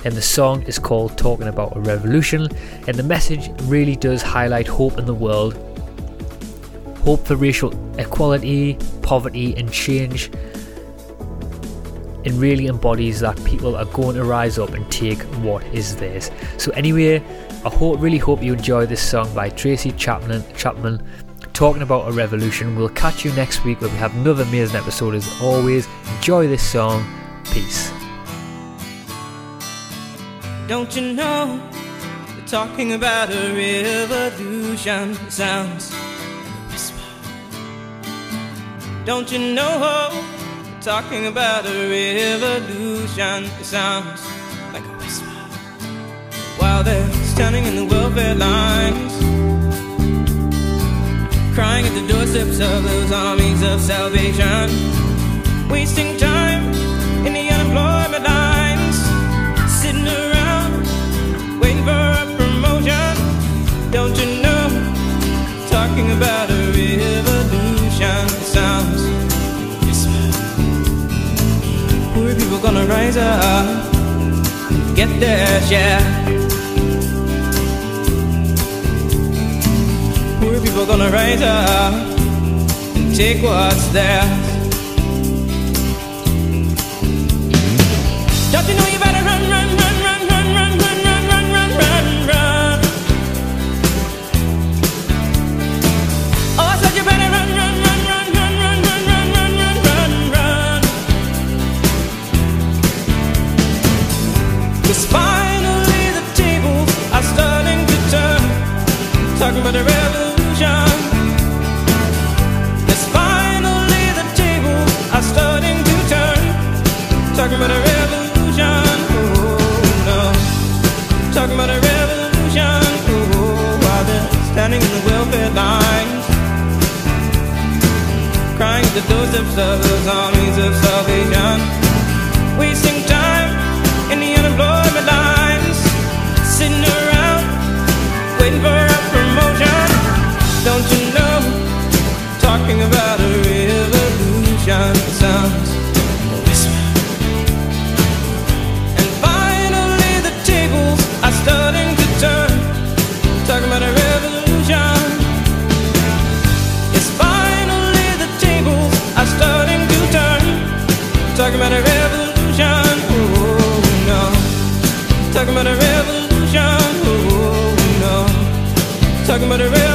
and the song is called Talking About a Revolution. And the message really does highlight hope in the world hope for racial equality, poverty, and change. It really embodies that people are going to rise up and take what is theirs. So, anyway, I hope, really hope you enjoy this song by Tracy Chapman. Chapman talking about a revolution. We'll catch you next week where we have another amazing episode. As always, enjoy this song. Peace. Don't you know? Talking about a revolution. Sounds. Don't you know talking about a revolution? It sounds like a whisper while they're standing in the welfare lines, crying at the doorsteps of those armies of salvation, wasting time in the unemployment lines, sitting around waiting for a promotion. Don't you know? Talking about rise up, get their share. Poor people gonna rise up and take what's theirs. Don't you know doorsteps of those armies of salvation. Wasting time in the unemployment lines. Sitting around waiting for a promotion. Don't you know? Talking about a revolution sounds Talking about a revolution, oh no. Talking about a revolution, oh no. Talking about a revolution.